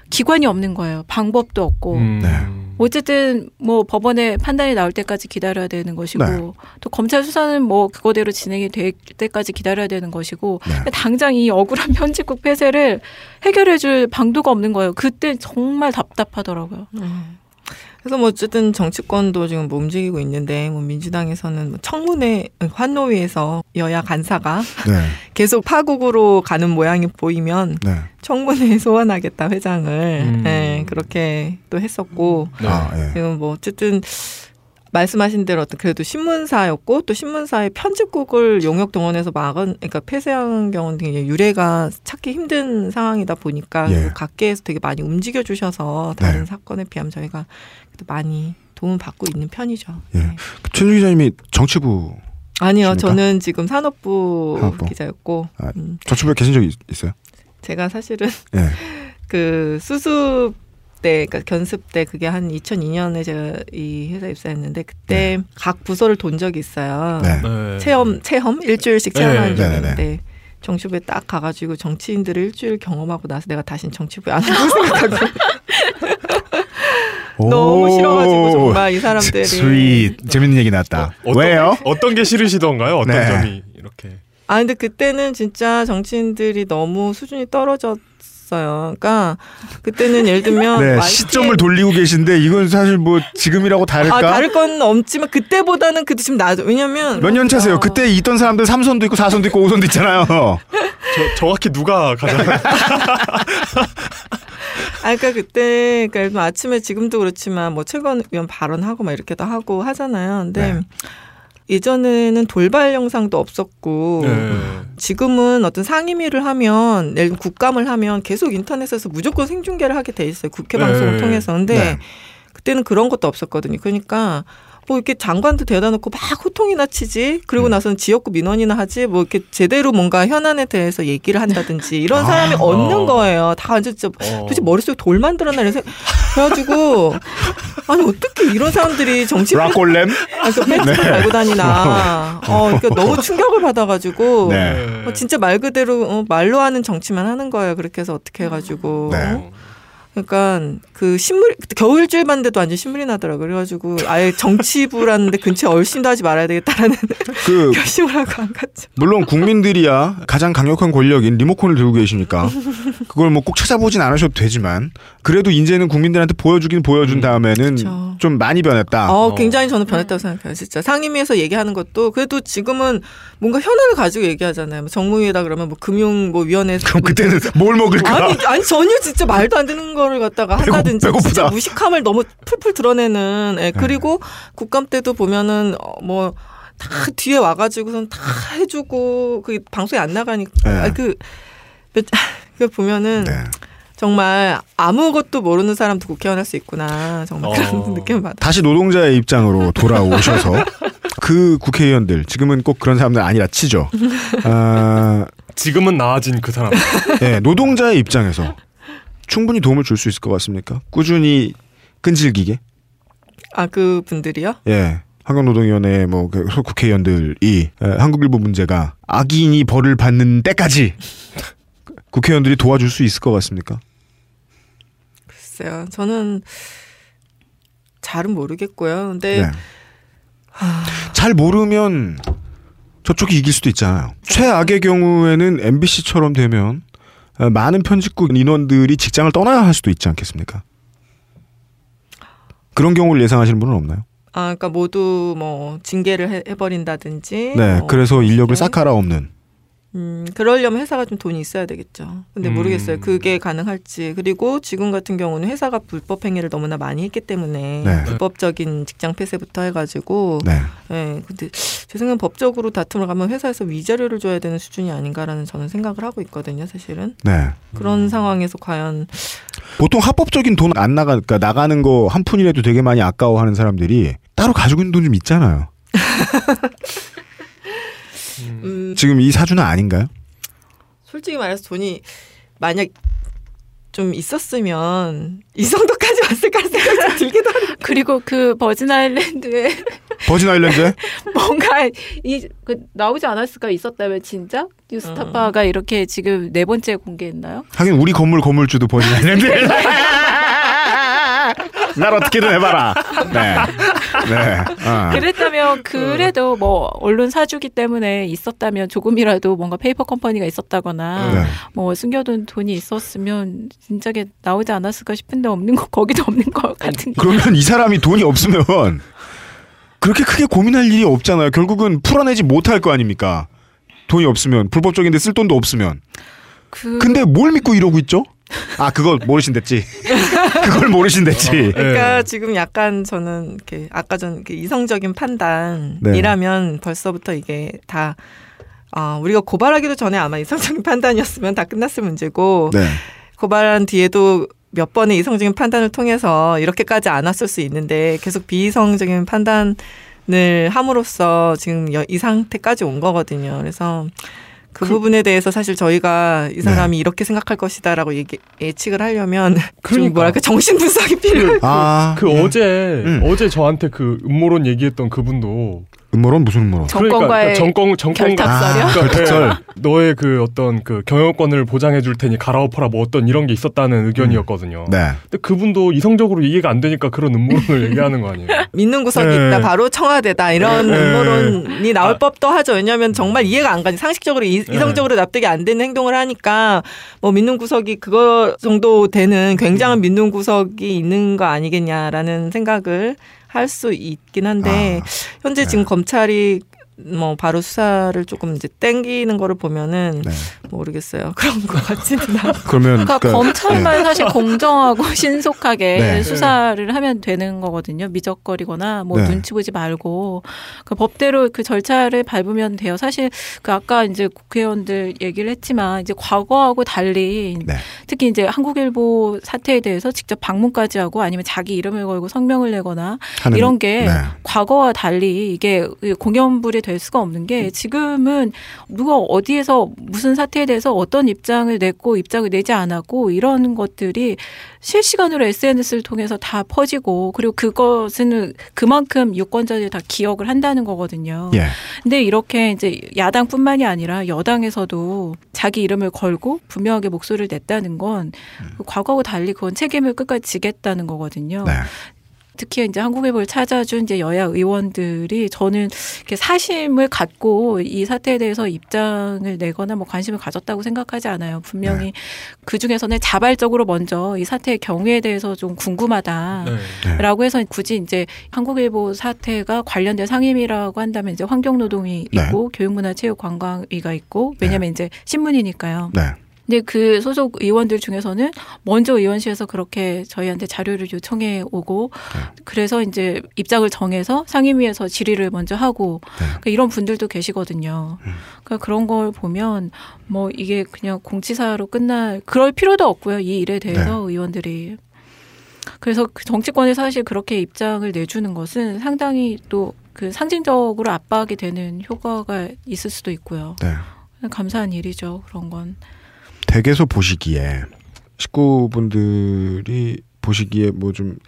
기관이 없는 거예요. 방법도 없고. 음. 네. 어쨌든 뭐 법원의 판단이 나올 때까지 기다려야 되는 것이고 네. 또 검찰 수사는 뭐 그거대로 진행이 될 때까지 기다려야 되는 것이고 네. 근데 당장 이 억울한 현직국 폐쇄를 해결해줄 방도가 없는 거예요. 그때 정말 답답하더라고요. 음. 그래서 뭐 어쨌든 정치권도 지금 뭐 움직이고 있는데 뭐 민주당에서는 뭐 청문회 환노위에서 여야 간사가 네. 계속 파국으로 가는 모양이 보이면 네. 청문회에 소환하겠다 회장을 음. 예, 그렇게 또 했었고 네. 아, 예. 지금 뭐 어쨌든 말씀하신 대로 어떤 그래도 신문사였고 또 신문사의 편집국을 용역 동원해서 막은 그러니까 폐쇄한 경우는 되게 유례가 찾기 힘든 상황이다 보니까 예. 각계에서 되게 많이 움직여 주셔서 다른 네. 사건에 비하면 저희가 그래도 많이 도움을 받고 있는 편이죠. 예. 네. 그 최준 기자님이 정치부 아니요, 십니까? 저는 지금 산업부, 산업부. 기자였고 아. 음, 정치부에 계신 적이 있- 있어요? 제가 사실은 예. 그 수습 때, 그러니까 견습 때 그게 한 2002년에 제가 이 회사 에 입사했는데 그때 각 부서를 돈 적이 있어요. 네. 네. 체험 체험 일주일씩 네, 체험하는 네, 네, 있는데 정치부에 딱 가가지고 정치인들을 일주일 경험하고 나서 내가 다신 정치부에 안 가고 생각하고 너무 싫어가지고 정말 이 사람들이 스윗 재밌는 얘기 나왔다. 어떤- 왜요? 어떤 게 싫으시던가요? 어떤 네. 점이 이렇게? 아 근데 그때는 진짜 정치인들이 너무 수준이 떨어졌어요. 그러니까 그때는 예를 들면 네, 시점을 돌리고 계신데 이건 사실 뭐 지금이라고 다를까? 아 다를 건 없지만 그때보다는 그래도 좀 낫죠. 왜냐면 몇 년 차세요? 그때 있던 사람들 3선도 있고 4선도 있고 5선도 있잖아요. 저, 정확히 누가 가장 아, 그러니까 그때, 그러니까 아침에 지금도 그렇지만 뭐 최근 의원 발언하고 막 이렇게도 하고 하잖아요. 근데 네. 예전에는 돌발 영상도 없었고 네. 지금은 어떤 상임위를 하면 예를 국감을 하면 계속 인터넷에서 무조건 생중계를 하게 돼 있어요. 국회 네. 방송을 통해서. 근데 네. 그때는 그런 것도 없었거든요. 그러니까 뭐 이렇게 장관도 대다 놓고 막 호통이나 치지. 그리고 음. 나서는 지역구 민원이나 하지. 뭐 이렇게 제대로 뭔가 현안에 대해서 얘기를 한다든지 이런 사람이 아. 없는 어. 거예요. 다 완전 진짜 어. 도대체 머릿속에 돌 만들었나 이래서 그래가지고 아니 어떻게 이런 사람들이 정치 락골렘? 아니, 그 팬츠를 달고 다니나. 어, 그러니까 너무 충격을 받아가지고. 네. 어, 진짜 말 그대로 어, 말로 하는 정치만 하는 거예요. 그렇게 해서 어떻게 해가지고. 네. 어? 그러니까 그 신물 그때 겨울줄 봤는데도 완전 신물이 나더라고. 요 그래가지고 아예 정치부라는데 근처에 얼씬도 하지 말아야 되겠다라는 그 결심을 하고 안 갔죠. 물론 국민들이야 가장 강력한 권력인 리모컨을 들고 계시니까 그걸 뭐 꼭 찾아보진 않으셔도 되지만 그래도 이제는 국민들한테 보여주긴 보여준 다음에는 그쵸. 좀 많이 변했다. 어, 굉장히 저는 변했다고 생각해요. 진짜 상임위에서 얘기하는 것도 그래도 지금은 뭔가 현안을 가지고 얘기하잖아요. 뭐 정무위에다 그러면 뭐 금융 뭐 위원회에서 그럼 그때는 뭘 먹을까? 아니, 아니 전혀 진짜 말도 안 되는 거를 갖다가 배고- 한다든지 배고프다. 진짜 무식함을 너무 풀풀 드러내는 예, 그리고 국감 때도 보면은 어, 뭐다 뒤에 와가지고선 다 해주고 그 방송에 안 나가니까 네. 아, 그, 몇- 그 보면은 네. 정말 아무것도 모르는 사람도 국회의원 할 수 있구나 정말 그런 어. 느낌을 받아. 다시 노동자의 입장으로 돌아오셔서 그 국회의원들 지금은 꼭 그런 사람들 아니라 치죠. 아, 지금은 나아진 그 사람. 네, 노동자의 입장에서 충분히 도움을 줄 수 있을 것 같습니까? 꾸준히 끈질기게. 아 그 분들이요? 예. 환경노동위원회 뭐그 국회의원들이 에, 한국일보 문제가 악인이 벌을 받는 때까지 국회의원들이 도와줄 수 있을 것 같습니까? 글쎄요, 저는 잘은 모르겠고요. 근데 네. 잘 모르면 저쪽이 이길 수도 있잖아요. 최악의 경우에는 MBC처럼 되면 어, 많은 편집국 인원들이 직장을 떠나야 할 수도 있지 않겠습니까? 그런 경우를 예상하시는 분은 없나요? 아, 그러니까 모두 뭐 징계를 해, 해버린다든지. 네, 뭐 그래서 인력을. 싹 갈아엎는. 음, 그러려면 회사가 좀 돈이 있어야 되겠죠. 근데 음. 모르겠어요. 그게 가능할지. 그리고 지금 같은 경우는 회사가 불법 행위를 너무나 많이 했기 때문에 네. 불법적인 직장 폐쇄부터 해가지고. 네. 네. 근데 제 생각엔 법적으로 다툼을 가면 회사에서 위자료를 줘야 되는 수준이 아닌가라는 저는 생각을 하고 있거든요. 사실은 네. 그런 상황에서 과연 보통 합법적인 돈 안 나가, 그러니까 나가는 거 한 푼이라도 되게 많이 아까워하는 사람들이 따로 가지고 있는 돈 좀 있잖아요. 음, 지금 이 사주는 아닌가요? 솔직히 말해서 돈이 만약 좀 있었으면 이 정도까지 왔을까 생각이 좀 들기도 하네요. 그리고 그 버진 아일랜드에 버진 아일랜드에? 뭔가 이 그 나오지 않았을까 있었다면 진짜 뉴스타파가 이렇게 지금 네 번째 공개했나요? 하긴 우리 건물 건물주도 버진 아일랜드. 날 어떻게든 해봐라. 네. 네. 어. 그랬다면 그래도 뭐 언론 사주기 때문에 있었다면 조금이라도 뭔가 페이퍼 컴퍼니가 있었다거나 네. 뭐 숨겨둔 돈이 있었으면 진작에 나오지 않았을까 싶은데 없는 거 거기도 없는 것 같은 거. 그러면 이 사람이 돈이 없으면 그렇게 크게 고민할 일이 없잖아요. 결국은 풀어내지 못할 거 아닙니까? 돈이 없으면 불법적인데 쓸 돈도 없으면. 그 근데 뭘 믿고 이러고 있죠? 아 그걸 모르신댔지. 그걸 모르신댔지. 그러니까 네. 지금 약간 저는 이렇게 아까 전그 이성적인 판단이라면 벌써부터 이게 다 아, 우리가 고발하기도 전에 아마 이성적인 판단이었으면 다 끝났을 문제고 네. 고발한 뒤에도 몇 번의 이성적인 판단을 통해서 이렇게까지 안 왔을 수 있는데 계속 비이성적인 판단을 함으로써 지금 여- 이 상태까지 온 거거든요. 그래서 그, 부분에 대해서 사실 저희가 이 사람이 이렇게 생각할 것이다라고 얘기, 예측을 하려면 그러니까. 좀 뭐랄까 정신 분석이 필요해요. 아그 예. 어제 음. 어제 저한테 그 음모론 얘기했던 그분도 음모론 무슨 음모론? 정권과의 정권 정권과 결탁설이요? 아, 그러니까, 결탁설. 예, 너의 그 어떤 그 경영권을 보장해 줄 테니 갈아엎어라 뭐 어떤 이런 게 있었다는 의견이었거든요. 네. 근데 그분도 이성적으로 이해가 안 되니까 그런 음모론을 얘기하는 거 아니에요? 믿는 구석이 네. 있다. 바로 청와대다. 이런 네. 음모론이 나올 아. 법도 하죠. 왜냐하면 정말 이해가 안 가지. 상식적으로 이, 네. 이성적으로 납득이 안 되는 행동을 하니까 뭐 믿는 구석이 그거 정도 되는 굉장한 믿는 구석이 있는 거 아니겠냐라는 생각을 할 수 있긴 한데 아, 현재 네. 지금 검찰이 뭐 바로 수사를 조금 이제 땡기는 거를 보면은 네. 모르겠어요. 그런 것 같지는 않고. 그러면 그러니까 그러니까, 검찰만 예. 사실 공정하고 신속하게 네. 수사를 하면 되는 거거든요. 미적거리거나 뭐 네. 눈치 보지 말고 그 법대로 그 절차를 밟으면 돼요. 사실 그 아까 이제 국회의원들 얘기를 했지만 이제 과거하고 달리 네. 특히 이제 한국일보 사태에 대해서 직접 방문까지 하고 아니면 자기 이름을 걸고 성명을 내거나 이런 게 네. 과거와 달리 이게 공연불이 될 수가 없는 게 지금은 누가 어디에서 무슨 사태에 대해서 어떤 입장을 냈고 입장을 내지 않았고 이런 것들이 실시간으로 SNS를 통해서 다 퍼지고 그리고 그것은 그만큼 유권자들이 다 기억을 한다는 거거든요. 예. 근데 이렇게 이제 야당뿐만이 아니라 여당에서도 자기 이름을 걸고 분명하게 목소리를 냈다는 건그 과거하고 달리 그건 책임을 끝까지 지겠다는 거거든요. 네. 특히 이제 한국일보를 찾아준 이제 여야 의원들이 저는 이렇게 사심을 갖고 이 사태에 대해서 입장을 내거나 뭐 관심을 가졌다고 생각하지 않아요. 분명히 그 중에서는 자발적으로 먼저 이 사태의 경위에 대해서 좀 궁금하다. 네. 라고 해서 굳이 이제 한국일보 사태가 관련된 상임위라고 한다면 이제 환경노동위 네. 있고 교육문화체육관광위가 있고 왜냐면 이제 신문이니까요. 네. 근데 그 소속 의원들 중에서는 먼저 의원실에서 그렇게 저희한테 자료를 요청해 오고 그래서 이제 입장을 정해서 상임위에서 질의를 먼저 하고 그러니까 이런 분들도 계시거든요. 그러니까 그런 걸 보면 뭐 이게 그냥 공치사로 끝날 그럴 필요도 없고요. 이 일에 대해서 의원들이 그래서 그 정치권이 사실 그렇게 입장을 내주는 것은 상당히 또 그 상징적으로 압박이 되는 효과가 있을 수도 있고요. 네. 감사한 일이죠. 그런 건. 댁에서 보시기에 식구분들이 보시기에 뭐 좀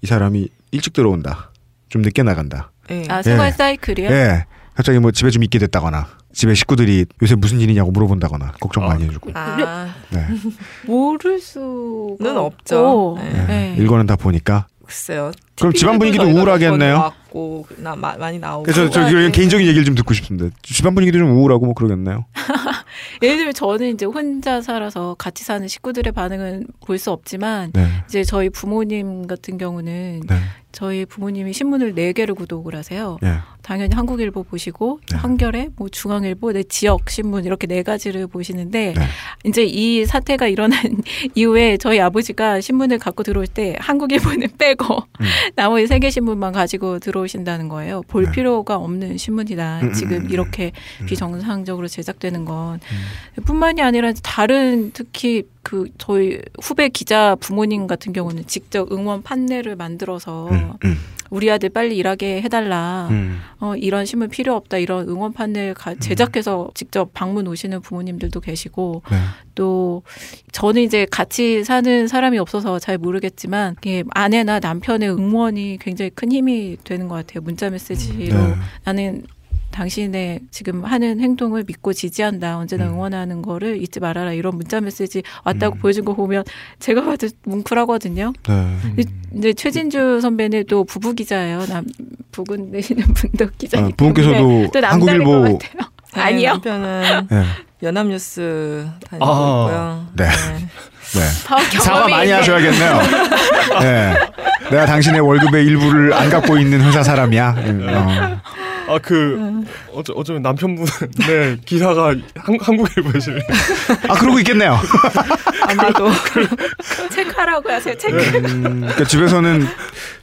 이 사람이 일찍 들어온다. 좀 늦게 나간다. 예. 아 생활 예. 사이클이요? 예. 갑자기 뭐 집에 좀 있게 됐다거나 집에 식구들이 요새 무슨 일이냐고 물어본다거나 걱정 많이 해주고. 아, 네. 모를 수가 는 없죠. 네. 네. 네. 일거는 다 보니까. 글쎄요. 그럼 집안 분위기도 우울하겠네요. 왔고 나 마, 많이 나오고. 그래서 저 네. 개인적인 얘기를 좀 듣고 싶습니다. 집안 분위기도 좀 우울하고 뭐 그러겠네요. 예를 들면 저는 이제 혼자 살아서 같이 사는 식구들의 반응은 볼 수 없지만 네. 이제 저희 부모님 같은 경우는 네. 저희 부모님이 신문을 네 개를 구독을 하세요. 예. 당연히 한국일보 보시고 네. 한겨레, 뭐 중앙일보, 내 지역 신문 이렇게 네 가지를 보시는데 네. 이제 이 사태가 일어난 이후에 저희 아버지가 신문을 갖고 들어올 때 한국일보는 빼고 음. 나머지 세 개 신문만 가지고 들어 오신다는 거예요. 볼 네. 필요가 없는 신문이다. 음, 음, 지금 음, 이렇게 비정상적으로 제작되는 건 뿐만이 아니라 다른 특히 그 저희 후배 기자 부모님 같은 경우는 직접 응원 판넬을 만들어서 음, 음, 우리 아들 빨리 일하게 해달라. 음. 어, 이런 신문 필요 없다. 이런 응원 판넬 가- 제작해서 직접 방문 오시는 부모님들도 계시고 네. 또 저는 이제 같이 사는 사람이 없어서 잘 모르겠지만 이게 아내나 남편의 응원이 굉장히 큰 힘이 되는 것 같아요. 문자 메시지로 네. 나는 당신의 지금 하는 행동을 믿고 지지한다. 언제나 음. 응원하는 거를 잊지 말아라. 이런 문자 메시지 왔다고 보여준 거 보면 제가 봐도 뭉클하거든요. 네. 이제 최진주 선배는 또 부부 기자예요. 남 부군 내시는 분도 기자이기 아, 또 남다를 한국일보-. 네, 아니요. 남편은 네. 연합뉴스 다니고 아. 있고요. 네. 네. 아, 사과 많이. 하셔야겠네요. 네. 내가 당신의 월급의 일부를 안 갖고 있는 회사 사람이야. 음, 어. 아 그 어쩌 어쩌면 남편분의 기사가 한, 한국일보에 실려. 아 그러고 있겠네요. 아마도 체크하라고 하세요. 체크. 음, 그러니까 집에서는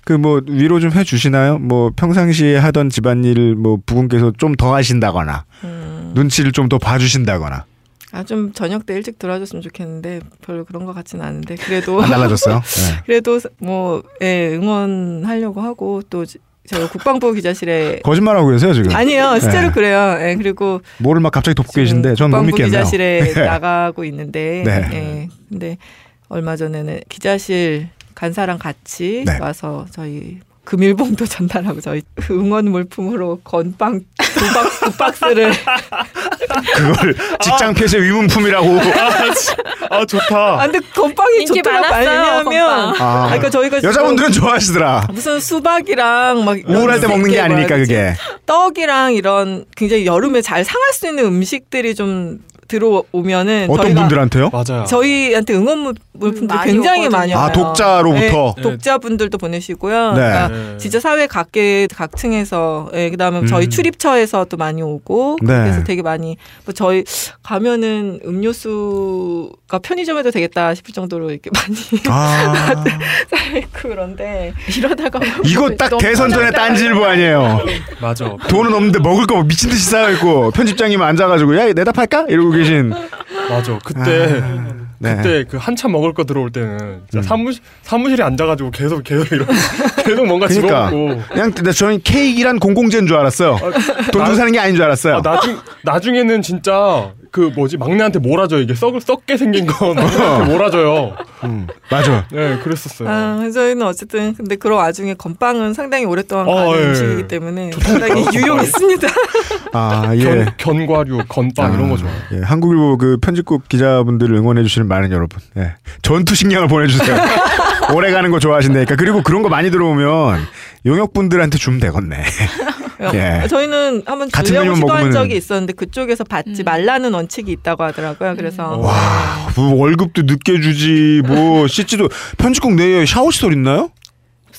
그 뭐 위로 좀 해주시나요? 뭐 평상시에 하던 집안일을 뭐 부군께서 좀 더 하신다거나 음, 눈치를 좀 더 봐주신다거나 아 좀 저녁 때 일찍 들어와줬으면 좋겠는데 별로 그런 것 같지는 않은데 그래도 안 달라졌어요. 네. 그래도 뭐 예, 응원하려고 하고 또 지- 저희 국방부 기자실에 거짓말하고 계세요 지금. 아니요 실제로 네. 그래요. 예, 그리고 뭐를 막 갑자기 지금 계신데 전못 국방부. 기자실에 네. 나가고 있는데 네. 예, 근데 얼마 전에는 기자실 간사랑 같이 네. 와서 저희 금일봉도 전달하고 저희 응원 물품으로 건빵 두, 박, 두 박스를 그걸 직장 폐쇄 위문품이라고. 아 좋다. 아, 근데 건빵이. 많았어요, 왜냐면 건빵. 아, 그러니까 저희가 여자분들은 좋아하시더라. 무슨 수박이랑 막 우울할 때 먹는 게 아니니까 그게. 떡이랑 이런 굉장히 여름에 잘 상할 수 있는 음식들이 좀 들어오면은 어떤 저희가 분들한테요? 맞아요. 저희한테 응원 물- 물품들 많이 굉장히. 많이 아 와요. 독자로부터. 네, 독자분들도 보내시고요. 네. 그러니까 네. 진짜 사회 각계 각층에서 예, 그다음에 음. 저희 출입처에서도 많이 오고 네. 그래서 되게 많이 뭐 저희 가면은 음료수가 편의점에도 되겠다 싶을 정도로 이렇게 많이 아, 있고 그런데 이러다가 이거 딱 대선 전에. 딴지일보 아니에요. 맞아. 돈은 없는데 먹을 거 미친 듯이 쌓여있고 편집장님 앉아가지고 야 내다 팔까 이러고 계신. 맞아. 그때 네. 그때 그 한참 먹을 거 들어올 때는 진짜 음. 사무실 사무실에 앉아가지고 계속 계속 이런 계속 뭔가 그러니까 집어먹고. 그냥 근데 저는 케이크란 공공재인 줄 알았어요. 돈 주고 사는 게 아닌 줄 알았어요. 아, 나중 나중에는 진짜 그 뭐지 막내한테 몰아줘 이게 썩을 썩게 생긴 거 막내한테 몰아줘요. 음, 맞아. 네, 그랬었어요. 아, 저희는 어쨌든 근데 그런 와중에 건빵은 상당히 오랫동안 어, 가는 예. 음식이기 때문에 상당히 유용했습니다. 아 예. 견, 견과류, 건빵 이런 거 좋아요. 예, 한국일보 그 편집국 기자분들을 응원해 주시는 많은 여러분, 예, 전투 식량을 보내주세요. 오래 가는 거 좋아하신다니까. 그리고 그런 거 많이 들어오면 용역 분들한테 주면 되겠네. 예. 저희는 한번 주려고 시도한 적이 있었는데 그쪽에서 받지 말라는 원칙이 있다고 하더라고요. 그래서 와, 뭐 월급도 늦게 주지, 뭐 씻지도 편집국 내에 샤워시설 있나요?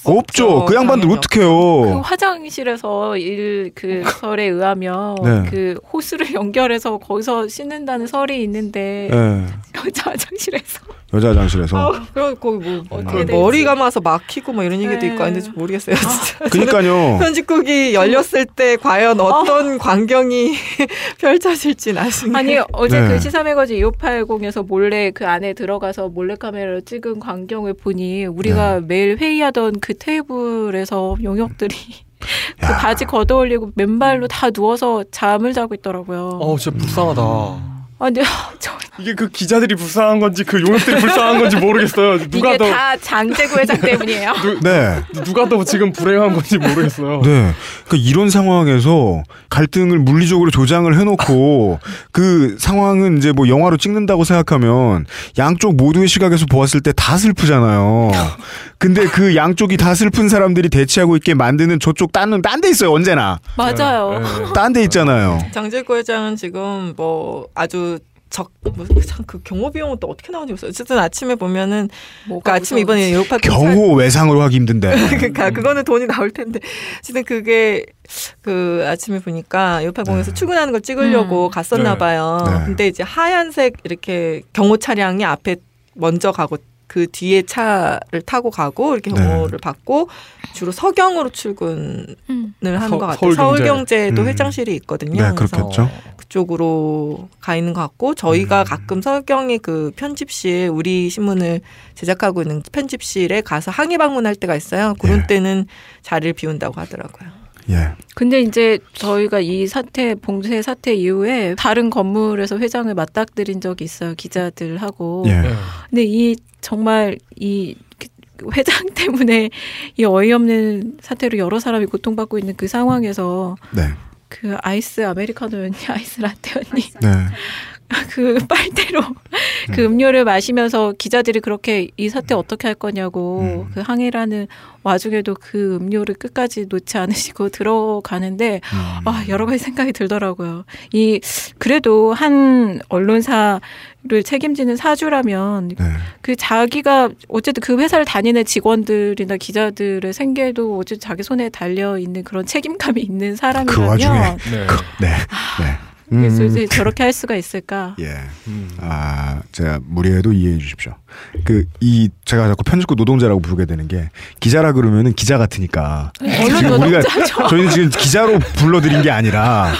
없죠. 그 양반들 당연히 그 어떡해요. 화장실에서 일 그 설에 의하면 네. 그 호스를 연결해서 거기서 씻는다는 설이 있는데 예, 여자 화장실에서 여자 화장실에서. 그럼 거기 뭐 어떻게 그. 머리 감아서 막히고 뭐 이런 얘기도 네. 있고 하는데 좀 모르겠어요. 진짜. 그니까요. 편집국이 열렸을 때 과연 어떤 광경이 펼쳐질지 나중에 아니 어제 네. 그 시사매거진 2580에서 몰래 그 안에 들어가서 몰래 카메라로 찍은 광경을 보니 우리가 네. 매일 회의하던 그 테이블에서 용역들이 그 야. 바지 걷어올리고 맨발로 다 누워서 잠을 자고 있더라고요. 어, 진짜 불쌍하다. 아, 근데 저 이게 그 기자들이 불쌍한 건지 그 용역들이 불쌍한 건지 모르겠어요. 누가 이게 더 다 장재구 회장 때문이에요. 네. 누가 더 지금 불행한 건지 모르겠어요. 네. 그러니까 이런 상황에서 갈등을 물리적으로 조장을 해놓고 그 상황은 이제 뭐 영화로 찍는다고 생각하면 양쪽 모두의 시각에서 보았을 때 다 슬프잖아요. 근데 그 양쪽이 다 슬픈 사람들이 대치하고 있게 만드는 저쪽 딴은 딴데 있어요, 언제나. 맞아요. 네. 딴데 있잖아요. 장재구 회장은 지금 뭐 아주 적참그 경호 비용은 또 어떻게 나오는지 모르겠어요. 어쨌든 아침에 보면은 뭐가 그러니까 아침에 이번에. 에어팟 경호 외상으로 하기 힘든데. 그러니까 그거는 돈이 나올 텐데 어쨌든 그게 그 아침에 보니까 요파 공에서 네. 출근하는 걸 찍으려고 음. 갔었나 네. 봐요. 네. 근데 이제 하얀색 이렇게 경호 차량이 앞에 먼저 가고 그 뒤에 차를 타고 가고 이렇게 네. 경호를 받고 주로 서경으로 출근을 음. 하는 서- 것 같아요. 서울경제. 서울경제 도 음. 회장실이 있거든요. 네, 그래서 그렇겠죠. 그쪽으로 가 있는 것 같고 저희가 음. 가끔 서경의 그 편집실 우리 신문을 제작하고 있는 편집실에 가서 항의 방문할 때가 있어요. 그런 예. 때는 자리를 비운다고 하더라고요. 예. 근데 이제 저희가 이 사태 봉쇄 사태 이후에 다른 건물에서 회장을 맞닥뜨린 적이 있어요 기자들하고. 예. 네. 근데 이 정말 이 회장 때문에 이 어이없는 사태로 여러 사람이 고통받고 있는 그 상황에서 네. 그 아이스 아메리카노였니 아이스 라떼였니 네. 그 빨대로 그 음료를 마시면서 기자들이 그렇게 이 사태 어떻게 할 거냐고 음. 그 항의라는 와중에도 그 음료를 끝까지 놓지 않으시고 들어가는데 음. 아 여러 가지 생각이 들더라고요. 이 그래도 한 언론사를 책임지는 사주라면 네. 그 자기가 어쨌든 그 회사를 다니는 직원들이나 기자들의 생계도 어쨌든 자기 손에 달려 있는 그런 책임감이 있는 그 사람이라면 와중에 네. 네. 네. 그래서 음. 이제 저렇게 할 수가 있을까? 예. 음. 아, 제가 무리해도 이해해 주십시오. 그, 이, 제가 자꾸 편집국 노동자라고 부르게 되는 게, 기자라 그러면은 기자 같으니까. 언론 지금 우리가. 저희는 지금 기자로 불러드린 게 아니라,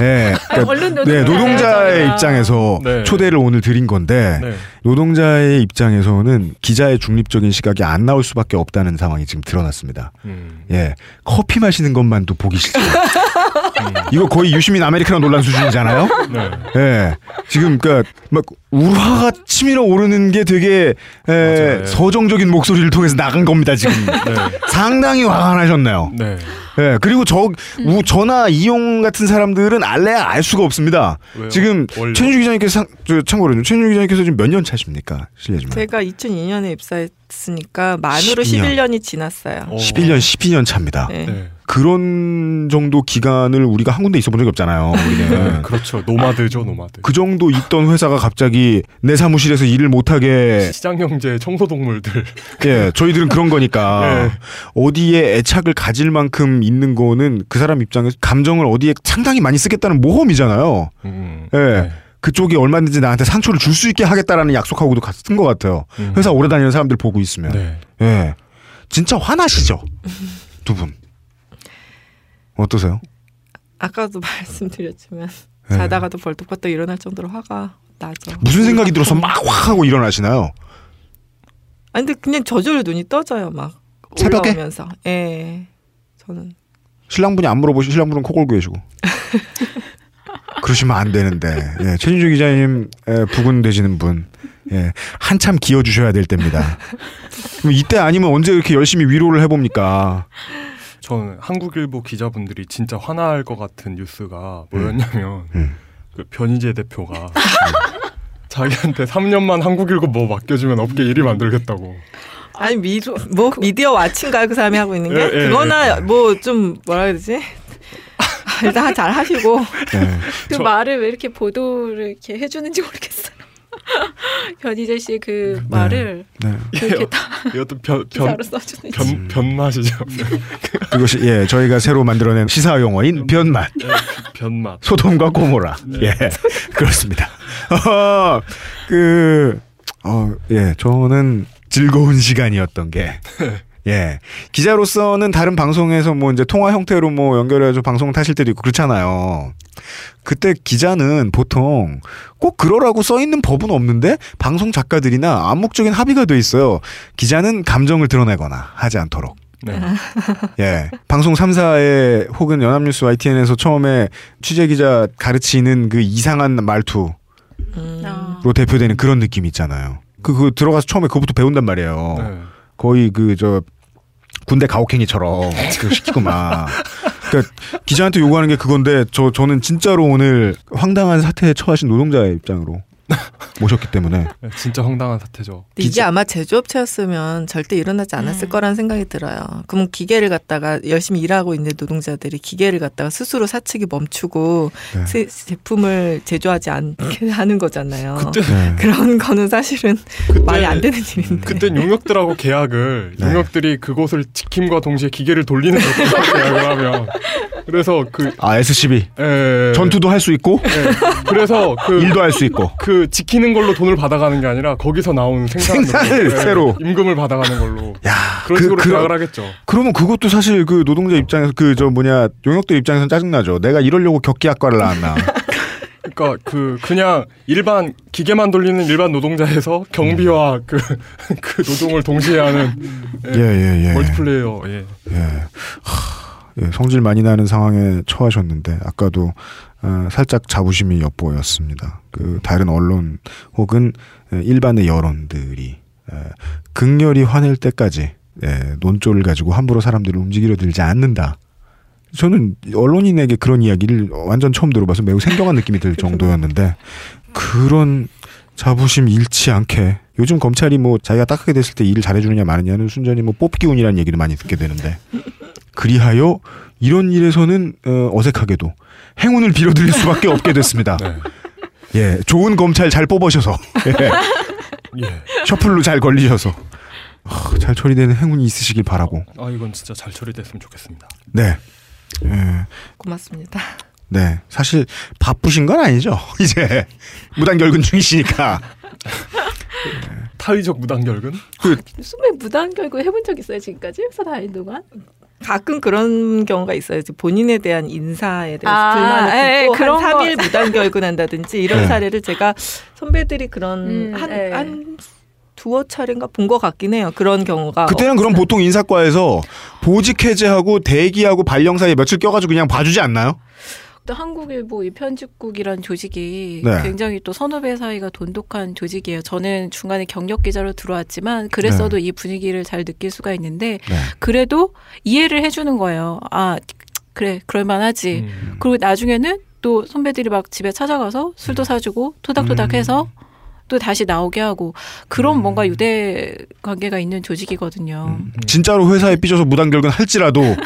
예. 그러니까 언론 네, 노동자예요, 노동자의 저희가. 입장에서 네. 초대를 오늘 드린 건데, 네. 노동자의 입장에서는 기자의 중립적인 시각이 안 나올 수밖에 없다는 상황이 지금 드러났습니다. 음. 예. 커피 마시는 것만도 보기 싫죠. 음. 이거 거의 유시민 아메리카노 논란 수준이잖아요? 네. 예. 지금 그러니까 막 우화가 치밀어 오르는 게 되게 에, 맞아요. 서정적인 목소리를 통해서 나간 겁니다, 지금. 네. 상당히 화가 나셨네요. 네. 예, 그리고 저, 우, 저나 이용 같은 사람들은 알래야 알 수가 없습니다. 왜요? 지금? 최준주 기자님께서, 상, 저, 참고로, 최준주 기자님께서 지금 몇 년 차십니까? 실례지만. 제가 2002년에 입사했으니까 만으로 12 년. 11년 이 지났어요. 어. 11년, 12년 차입니다. 네. 네. 그런 정도 기간을 우리가 한 군데 있어 본 적이 없잖아요. 우리는. 그렇죠. 노마드죠, 노마드. 그 정도 있던 회사가 갑자기 내 사무실에서 일을 못하게 시장 경제 청소 동물들. 예 저희들은 그런 거니까 네. 어디에 애착을 가질 만큼 있는 거는 그 사람 입장에서 감정을 어디에 상당히 많이 쓰겠다는 모험이잖아요. 음. 예 네. 그쪽이 얼마든지 나한테 상처를 줄 수 있게 하겠다라는 약속하고도 같은 것 같아요. 음. 회사 오래 다니는 사람들 보고 있으면 네. 예 진짜 화나시죠 두 분 어떠세요? 아까도 말씀드렸지만 네. 자다가도 벌떡벌떡 일어날 정도로 화가 나죠. 무슨 생각이 들어서 막 확 하고 일어나시나요? 아니 근데 그냥 저절로 눈이 떠져요 막 새벽에? 올라오면서. 예. 저는 신랑분이 안 물어보시고 신랑분은 코 골고 계시고. 그러시면 안 되는데. 예, 최진주 기자님 예, 부근 되시는 분. 예, 한참 기어 주셔야 될 때입니다. 이때 아니면 언제 이렇게 열심히 위로를 해봅니까? 저는 한국일보 기자분들이 진짜 화날 것 같은 뉴스가 뭐였냐면 음. 그 변희재 대표가 자기한테 3년만 한국일보 뭐 맡겨주면 업계 1위 만들겠다고. 아니 미, 뭐 미디어 와치인가요 그 사람이 하고 있는 게 예, 예, 그거나 뭐좀 뭐라 해야 되지 일단 잘 하시고 예. 그 저- 말을 왜 이렇게 보도를 이렇게 해주는지 모르겠어요. 변희재 씨그 말을 네. 이렇게 다 이것도 변, 변. 변, 변맛이죠. 그것이 예, 저희가 새로 만들어낸 시사 용어인 변맛. 네, 변맛. 소돔과 꼬모라. 예, 그렇습니다. 어, 그, 어, 예, 저는 즐거운 시간이었던 게, 예, 기자로서는 다른 방송에서 뭐 이제 통화 형태로 뭐 연결해서 방송 타실 때도 있고 그렇잖아요. 그때 기자는 보통 꼭 그러라고 써 있는 법은 없는데 방송 작가들이나 암묵적인 합의가 돼 있어요. 기자는 감정을 드러내거나 하지 않도록. 네. 예. 방송 3사에 혹은 연합뉴스 YTN에서 처음에 취재 기자 가르치는 그 이상한 말투로 음. 아. 대표되는 그런 느낌 있잖아요. 그, 그 들어가서 처음에 그거부터 배운단 말이에요. 네. 거의 그, 저, 군대 가혹행위처럼 그거 시키고 막. 그러니까 기자한테 요구하는 게 그건데 저 저는 진짜로 오늘 황당한 사태에 처하신 노동자의 입장으로 모셨기 때문에 네, 진짜 황당한 사태죠. 이게 기자- 아마 제조업체였으면 절대 일어나지 않았을 음. 거라는 생각이 들어요. 그러면 기계를 갖다가 열심히 일하고 있는 노동자들이 기계를 갖다가 스스로 사측이 멈추고 네. 새- 제품을 제조하지 않게 하는 거잖아요. 그때 네. 그런 거는 사실은 그때 말이 안 되는 일인데. 그때 용역들하고 계약을 네. 용역들이 그곳을 지킴과 동시에 기계를 돌리는 계약을 하면 그래서 그아 SCB 에, 전투도 할 수 있고 그래서 그 일도 할 수 있고 그 지키는 걸로 돈을 받아가는 게 아니라 거기서 나온 생산으로 생산을 예, 새로. 임금을 받아가는 걸로 야 그런 그- 식으로 그런- 계약을 하겠죠. 그러면 그것도 사실 그 노동자 입장에서 그 저 뭐냐 용역들 입장에서는 짜증나죠. 내가 이러려고 격기학과를 나왔나. 그러니까 그 그냥 일반 기계만 돌리는 일반 노동자에서 경비와 그 그 노동을 동시에 하는 예, 예, 예, 예. 멀티플레이어 예. 예. 하, 예, 성질 많이 나는 상황에 처하셨는데 아까도 어, 살짝 자부심이 엿보였습니다. 그 다른 언론 혹은 에, 일반의 여론들이 에, 극렬히 화낼 때까지 예, 논조를 가지고 함부로 사람들을 움직이려 들지 않는다. 저는 언론인에게 그런 이야기를 완전 처음 들어봐서 매우 생경한 느낌이 들 정도였는데 그런 자부심 잃지 않게 요즘 검찰이 뭐 자기가 딱하게 됐을 때 일을 잘해주느냐 마느냐는 순전히 뭐 뽑기 운이라는 얘기를 많이 듣게 되는데 그리하여 이런 일에서는 어, 어색하게도 행운을 빌어드릴 수밖에 없게 됐습니다. 네. 예, 좋은 검찰 잘 뽑으셔서 예, 예. 셔플로 잘 걸리셔서 하, 잘 처리되는 행운이 있으시길 바라고. 아 이건 진짜 잘 처리됐으면 좋겠습니다. 네. 예, 고맙습니다. 네. 사실 바쁘신 건 아니죠. 이제 무단결근 중이시니까. 타의적 무단결근? 숨에 무단 결국 해본 적 있어요 지금까지 회사 다니는 동안? 가끔 그런 경우가 있어요. 본인에 대한 인사에 대해서 아, 불만을 예, 품고 그런 한 거. 3일 무단 결근한다든지 이런 네. 사례를 제가 선배들이 그런 음, 한, 예. 한 두어 차례인가 본 것 같긴 해요. 그런 경우가. 그때는 그럼 보통 인사과에서 보직 해제하고 대기하고 발령 사이에 며칠 껴가지고 그냥 봐주지 않나요? 또 한국일보 이 편집국이란 조직이 네. 굉장히 또 선후배 사이가 돈독한 조직이에요. 저는 중간에 경력 기자로 들어왔지만 그랬어도 이 분위기를 잘 느낄 수가 있는데 네. 그래도 이해를 해주는 거예요. 아 그래 그럴만하지. 음. 그리고 나중에는 또 선배들이 막 집에 찾아가서 술도 사주고 토닥토닥해서 또 다시 나오게 하고 그런 뭔가 유대 관계가 있는 조직이거든요. 진짜로 회사에 삐져서 무단결근 할지라도 네.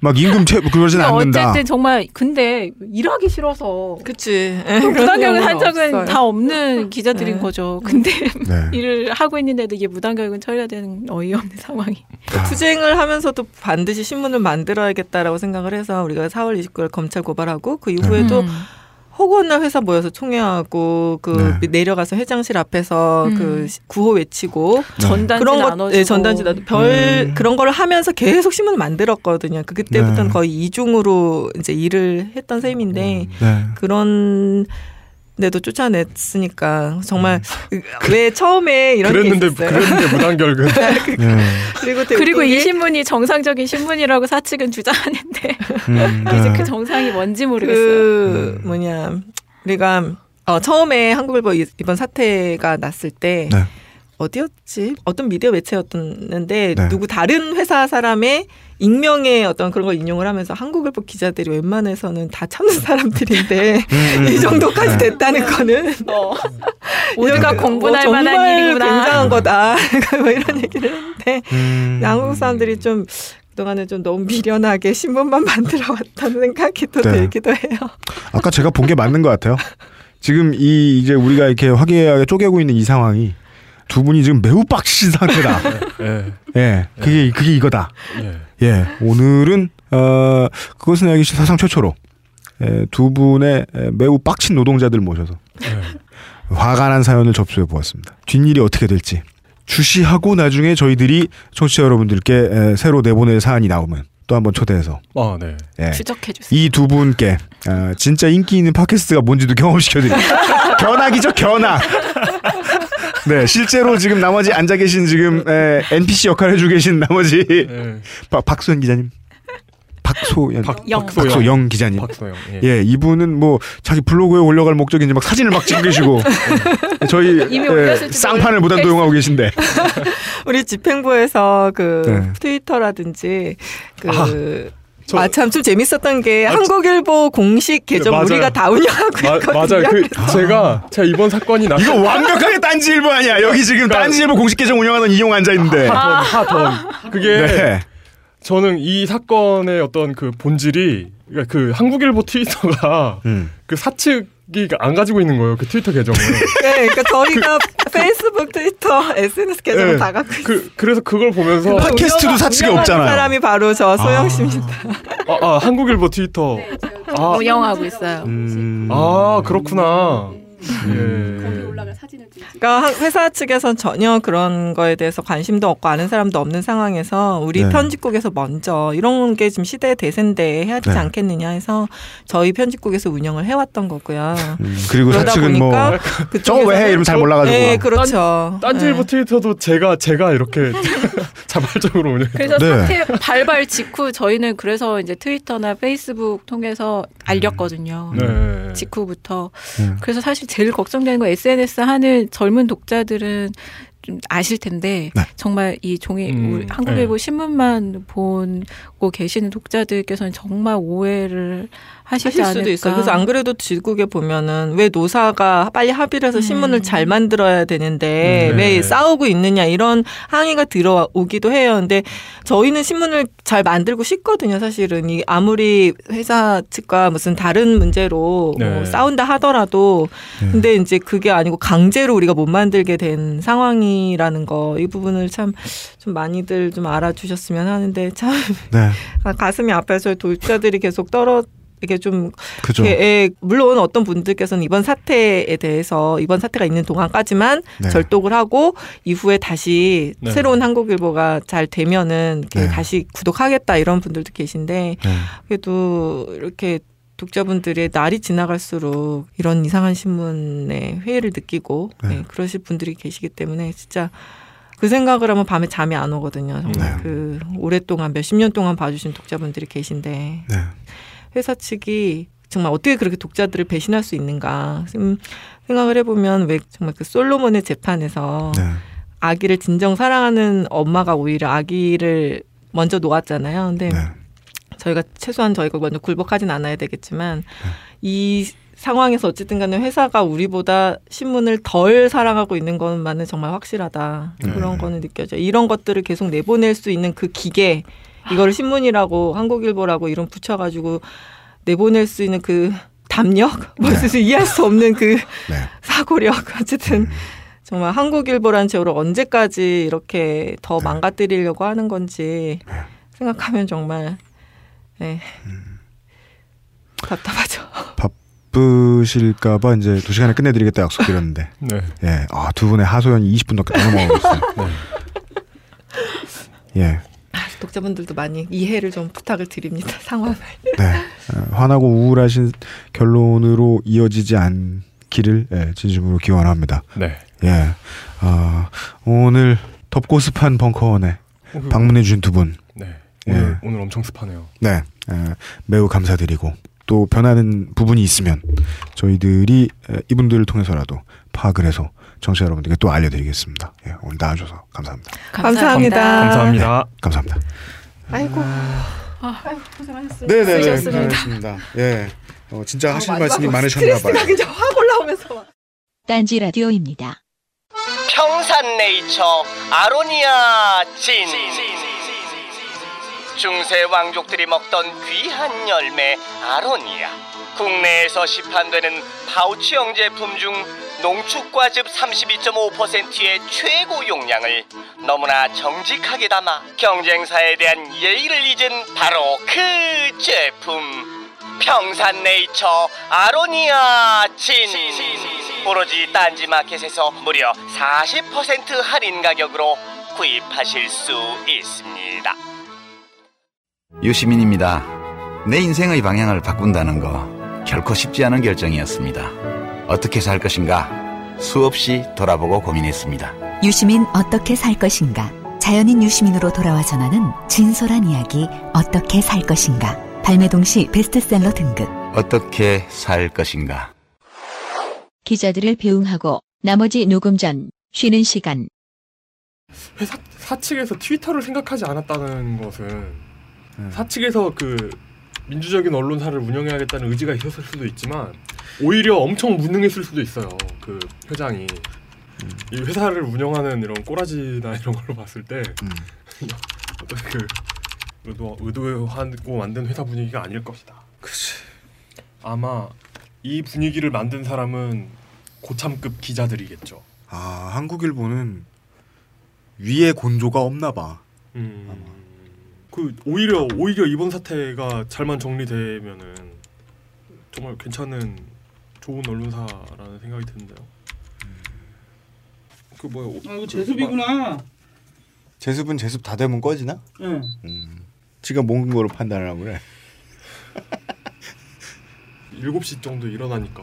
막 임금 채 그러진 근데 않는다. 어쨌든 정말 근데 일하기 싫어서 그치. 무단결근 한 적은 없어요. 다 없는 기자들인 네. 거죠. 근데 네. 일을 하고 있는데도 이게 무단결근 처리해야 되는 어이없는 상황이. 아. 투쟁을 하면서도 반드시 신문을 만들어야겠다라고 생각을 해서 우리가 4월 29일 검찰 고발하고 그 이후에도 음. 허구나 회사 모여서 총회하고 그 네. 내려가서 회장실 앞에서 음. 그 구호 외치고 전단지 그런 것, 나눠주고 네, 전단지 나도 별 음. 그런 거를 하면서 계속 신문을 만들었거든요. 그 그때부터는 네. 거의 이중으로 이제 일을 했던 셈인데 네. 그런 데도 쫓아냈으니까 정말 왜 처음에 이런 그랬는데. 그랬는데 무단결근. 네. 그리고 그리고 이게 신문이 정상적인 신문이라고 사측은 주장하는데 음, 이제 네. 그 정상이 뭔지 모르겠어요. 그 뭐냐 우리가 어, 처음에 한국일보 이- 이번 사태가 났을 때 네. 어디였지 어떤 미디어 매체였는데 네. 누구 다른 회사 사람의 익명의 어떤 그런 걸 인용을 하면서 한국일보 기자들이 웬만해서는 다 참는 사람들인데 음, 이 정도까지 네. 됐다는 거는 모두가 이런- 공분할 어, 만한 정말 일이구나. 굉장한 거다 뭐 이런 얘기를 했는데 음. 한국 사람들이 좀 그동안에 좀 너무 미련하게 신문만 만들어 왔다는 생각이 또 네. 들기도 해요. 아까 제가 본 게 맞는 것 같아요. 지금 이 이제 우리가 이렇게 화기애애하게 쪼개고 있는 이 상황이 두 분이 지금 매우 빡친 상태다. 예. 예, 그게 그게 이거다. 예. 예, 오늘은 어 그것은 알기 싫 사상 최초로 예, 두 분의 에, 매우 빡친 노동자들 모셔서 예. 화가 난 사연을 접수해 보았습니다. 뒷일이 어떻게 될지 주시하고 나중에 저희들이 청취자 여러분들께 에, 새로 내보낼 사안이 나오면 또 한번 초대해서 아, 네. 예, 추적해 주세요. 이 두 분께 아, 진짜 인기 있는 팟캐스트가 뭔지도 경험시켜 드립니다. 견학이죠, 견학. 네, 실제로 지금 나머지 앉아 계신 지금 에, NPC 역할 해주고 계신 나머지 예. 박- 박소연 기자님, 박소연, 박, 영. 박소영. 박소영 기자님. 박소영. 예. 예, 이분은 뭐 자기 블로그에 올려갈 목적인지 막 사진을 막 찍고 계시고 저희 이미 예, 쌍판을 무단 도용하고 계신데 우리 집행부에서 그 네. 트위터라든지 그 아, 저- 아 참 좀 재밌었던 게 아, 한국일보 공식 계정 네, 맞아요. 우리가 다 운영하고 마, 있거든요. 맞아요. 그 제가 제가 이번 사건이 나 이거 완벽하게 딴지일보 아니야? 여기 지금 딴지일보 공식 계정 운영하던 이용 앉아 있는데. 하던 하던 그게 네. 저는 이 사건의 어떤 그 본질이 그러니까 그 한국일보 트위터가 음. 그 사측 이안 가지고 있는 거예요. 그 트위터 계정을. 네, 그러니까 저희가 페이스북, 트위터, SNS 계정을 네. 다 갖고 있어요. 그 그래서 그걸 보면서 그 팟캐스트도 운영하는 없잖아요. 사람이 바로 저 소영 씨입니다. 아, 아, 한국일보 트위터. 아, 운영하고 있어요. 음. 아 그렇구나. 음. 예. 그러니까 한- 회사 측에선 전혀 그런 거에 대해서 관심도 없고 아는 사람도 없는 상황에서 우리 네. 편집국에서 먼저 이런 게 지금 시대 대세인데 해야 되지 네. 않겠느냐 해서 저희 편집국에서 운영을 해왔던 거고요. 음, 그리고 사측은 뭐 보니까 저거 왜 해? 이러면 잘 몰라가지고. 네, 그렇죠. 딴지일보 네. 트위터도 제가 제가 이렇게 자발적으로 운영. 그래서 네. 사태 발발 직후 저희는 그래서 이제 트위터나 페이스북 통해서 알렸거든요. 네. 직후부터. 음. 그래서 사실 제일 걱정되는 건 SNS 하는 젊은 독자들은 좀 아실 텐데 네. 정말 이 종이 음, 우리 한국일보 네. 신문만 보고 계시는 독자들께서는 정말 오해를 하시지 않을까. 수도 있어요. 그래서 안 그래도 지국에 보면은 왜 노사가 빨리 합의를 해서 신문을 잘 만들어야 되는데 음. 왜 네. 싸우고 있느냐 이런 항의가 들어오기도 해요. 근데 저희는 신문을 잘 만들고 싶거든요. 사실은 이 아무리 회사 측과 무슨 다른 문제로 뭐 네. 싸운다 하더라도 네. 근데 이제 그게 아니고 강제로 우리가 못 만들게 된 상황이라는 거 이 부분을 참 좀 많이들 좀 알아주셨으면 하는데 참 네, 가슴이 아파서 독자들이 계속 떨어 이게 좀 그죠. 예, 예, 물론 어떤 분들께서는 이번 사태에 대해서 이번 사태가 있는 동안까지만 네. 절독을 하고 이후에 다시 네. 새로운 한국일보가 잘 되면은 네. 다시 구독하겠다 이런 분들도 계신데 네. 그래도 이렇게 독자분들의 날이 지나갈수록 이런 이상한 신문의 회의를 느끼고 네. 네, 그러실 분들이 계시기 때문에 진짜 그 생각을 하면 밤에 잠이 안 오거든요. 정말 네. 그 오랫동안 몇십 년 동안 봐주신 독자분들이 계신데 네. 회사 측이 정말 어떻게 그렇게 독자들을 배신할 수 있는가 음, 생각을 해보면 왜 정말 그 솔로몬의 재판에서 네. 아기를 진정 사랑하는 엄마가 오히려 아기를 먼저 놓았잖아요. 근데 네. 저희가 최소한 저희가 먼저 굴복하진 않아야 되겠지만 이 상황에서 어쨌든 간에 회사가 우리보다 신문을 덜 사랑하고 있는 것만은 정말 확실하다. 네. 그런 거는 느껴져요. 이런 것들을 계속 내보낼 수 있는 그 기계, 이거를 신문이라고 한국일보라고 이름 붙여가지고 내보낼 수 있는 그 담력? 뭐 네. 이해할 수 없는 그 네. 사고력. 어쨌든 정말 한국일보라는 제어를 언제까지 이렇게 더 망가뜨리려고 하는 건지 생각하면 정말 네. 답답하죠. 바쁘실까봐 이제 두 시간에 끝내드리겠다 약속드렸는데. 네. 예. 아, 두 분의 하소연이 20분 넘게 넘어가고 있어요. 예. 독자분들도 많이 이해를 좀 부탁을 드립니다. 상황을. 네. 어, 화나고 우울하신 결론으로 이어지지 않기를 예, 진심으로 기원합니다. 네. 예. 아, 오늘 덥고 습한 벙커원에 방문해 주신 두 분. 네. 예. 오늘, 오늘 엄청 습하네요. 네. 에, 매우 감사드리고 또 변하는 부분이 있으면 저희들이 에, 이분들을 통해서라도 파악을 해서 청취자 여러분들께 또 알려드리겠습니다. 예, 오늘 나와주셔서 감사합니다. 감사합니다. 감사합니다. 감사합니다. 아이고. 아이고, 고생하셨어요. 네네네. 감사합니다. 예. 어, 진짜 하실 아, 말씀이 많으셨나 봐요. 그냥 확 올라오면서. 딴지 라디오입니다. 평산네이처 아로니아 진 중세 왕족들이 먹던 귀한 열매 아로니아 국내에서 시판되는 파우치형 제품 중 농축과즙 32.5%의 최고 용량을 너무나 정직하게 담아 경쟁사에 대한 예의를 잊은 바로 그 제품 평산네이처 아로니아 진 오로지 딴지마켓에서 무려 40% 할인 가격으로 구입하실 수 있습니다. 유시민입니다. 내 인생의 방향을 바꾼다는 거 결코 쉽지 않은 결정이었습니다. 어떻게 살 것인가 수없이 돌아보고 고민했습니다. 유시민 어떻게 살 것인가? 자연인 유시민으로 돌아와 전하는 진솔한 이야기 어떻게 살 것인가? 발매 동시 베스트셀러 등급. 어떻게 살 것인가? 기자들을 배웅하고 나머지 녹음 전 쉬는 시간 회사 사측에서 트위터를 생각하지 않았다는 것은 사측에서 그 민주적인 언론사를 운영해야겠다는 의지가 있었을 수도 있지만 오히려 엄청 무능했을 수도 있어요. 그 회장이 이 회사를 운영하는 이런 꼬라지나 이런 걸로 봤을 때 어떤 그 의도 의도하고 만든 회사 분위기가 아닐 것이다. 그치. 아마 이 분위기를 만든 사람은 고참급 기자들이겠죠. 아, 한국일보는 위에 곤조가 없나 봐. 음. 그 오히려 오히려 이번 사태가 잘만 정리되면은 정말 괜찮은 좋은 언론사라는 생각이 드는데요. 그 뭐야? 아, 이거 제습이구나. 제습은 제습 다 되면 꺼지나? 응. 음. 지가 먹은 거로 판단을 하고 그래. 7시 정도 일어나니까.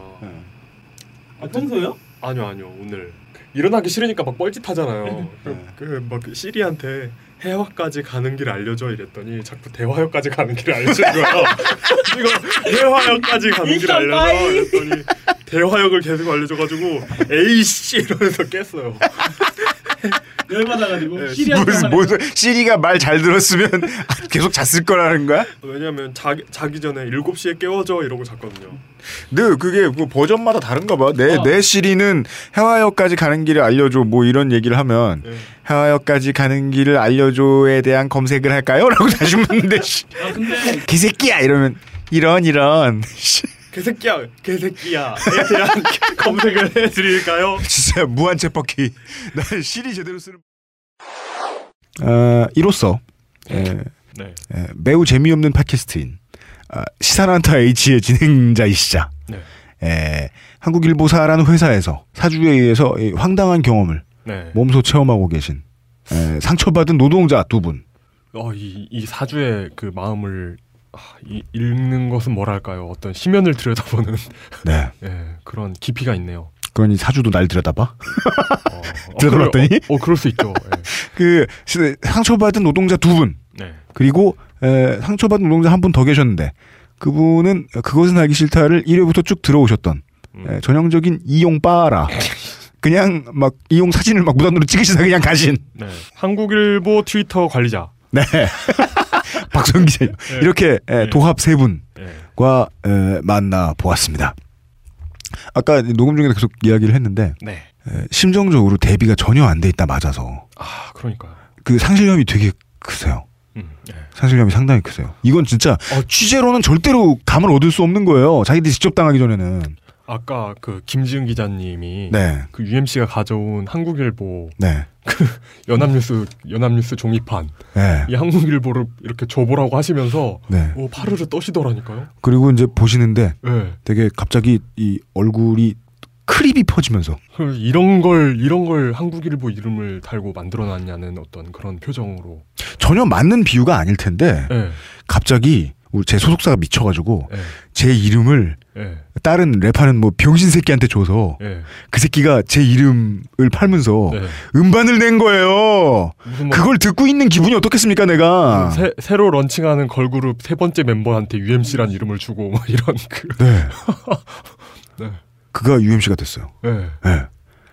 아, 평소요? 아니요, 아니요. 오늘 일어나기 싫으니까 막 뻘짓하잖아요. 그막 시리한테 해화까지 가는 길 알려줘 이랬더니 자꾸 대화역까지 가는 길 알려주는 거야. 이거 대화역까지 가는 길 알려줘 이랬더니 대화역을 계속 알려줘가지고 에이씨 이러면서 깼어요. 열받아가지고 네, 무슨 무슨 시리가 말 잘 들었으면 계속 잤을 거라는 거야? 왜냐면 자기 자기 전에 7시에 깨워줘 이러고 잤거든요. 네, 그게 그 버전마다 다른가 봐. 어. 내, 내 시리는 해화역까지 가는 길을 알려줘. 뭐 이런 얘기를 하면 네. 해화역까지 가는 길을 알려줘에 대한 검색을 할까요? 라고 다시 묻는데 씨. 아, 근데 개새끼야 이러면 이런 이런 씨. 개새끼야, 개새끼야 에 대한 검색을 해드릴까요? 진짜 무한 쳇바퀴. 난 시리 제대로 쓰는. 어, 이로써 에, 네. 에, 매우 재미없는 팟캐스트인 아, 시사란타 H의 진행자이시자 네. 에, 한국일보사라는 회사에서 사주에 의해서 이 황당한 경험을 네. 몸소 체험하고 계신 에, 상처받은 노동자 두 분. 어, 이, 이 사주의 그 마음을 아, 이, 읽는 것은 뭐랄까요? 어떤 심연을 들여다보는 네. 예, 그런 깊이가 있네요. 그러니 사주도 날 들여다봐? 어, 들여다봤더니? 그래, 어, 어, 그럴 수 있죠. 예. 그 시- 상처받은 노동자 두 분. 네. 그리고 에, 상처받은 노동자 한 분 더 계셨는데 그분은 그것은 알기 싫다를 1회부터 쭉 들어오셨던 예, 전형적인 이용 빠라. 그냥 막 이용 사진을 막 무단으로 찍으시다 그냥 가신. 네. 한국일보 트위터 관리자. 네. 박소영 기자님. 네. 이렇게 예, 네. 도합 세 분과 네. 에, 만나 보았습니다. 아까 녹음 중에 계속 이야기를 했는데 네. 에, 심정적으로 대비가 전혀 안 돼 있다 맞아서 아, 그러니까요. 그 상실감이 되게 크세요. 음, 네. 상실감이 상당히 크세요. 이건 진짜 어, 취재로는 절대로 감을 얻을 수 없는 거예요. 자기들이 직접 당하기 전에는. 아까 그 김지은 기자님이 네. 그 UMC가 가져온 한국일보 네. 그 연합뉴스 연합뉴스 종이판 네. 이 한국일보를 이렇게 줘보라고 하시면서 네. 뭐 파르르 떠시더라니까요. 그리고 이제 보시는데 네. 되게 갑자기 이 얼굴이 크립이 퍼지면서 그 이런 걸 이런 걸 한국일보 이름을 달고 만들어놨냐는 어떤 그런 표정으로. 전혀 맞는 비유가 아닐 텐데 네. 갑자기 우리 제 소속사가 미쳐가지고 네. 제 이름을 네. 다른 랩하는 뭐 병신 새끼한테 줘서 네. 그 새끼가 제 이름을 팔면서 네. 음반을 낸 거예요. 뭐- 그걸 듣고 있는 기분이 어떻겠습니까, 내가? 새, 새로 런칭하는 걸그룹 세 번째 멤버한테 UMC란 이름을 주고 뭐 이런 그. 네. 네. 그가 UMC가 됐어요. 네. 네.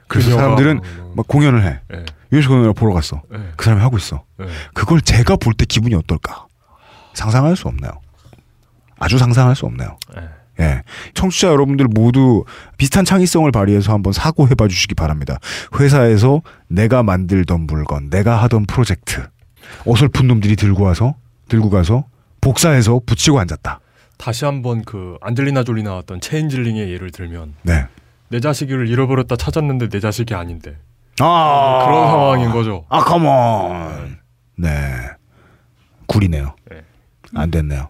그래서 그녀가 사람들은 뭐- 막 공연을 해. 네. UMC 공연을 보러 갔어. 네. 그 사람이 하고 있어. 네. 그걸 제가 볼 때 기분이 어떨까? 상상할 수 없나요? 아주 상상할 수 없나요? 네. 예. 청취자 여러분들 모두 비슷한 창의성을 발휘해서 한번 사고해 봐 주시기 바랍니다. 회사에서 내가 만들던 물건, 내가 하던 프로젝트, 어설픈 놈들이 들고 와서, 들고 가서, 복사해서 붙이고 앉았다. 다시 한번 그 안젤리나 졸리 나왔던 체인질링의 예를 들면 네. 내 자식을 잃어버렸다 찾았는데 내 자식이 아닌데 아, 그런 상황인 거죠. 아, 컴온. 네. 구리네요. 네. 안 됐네요.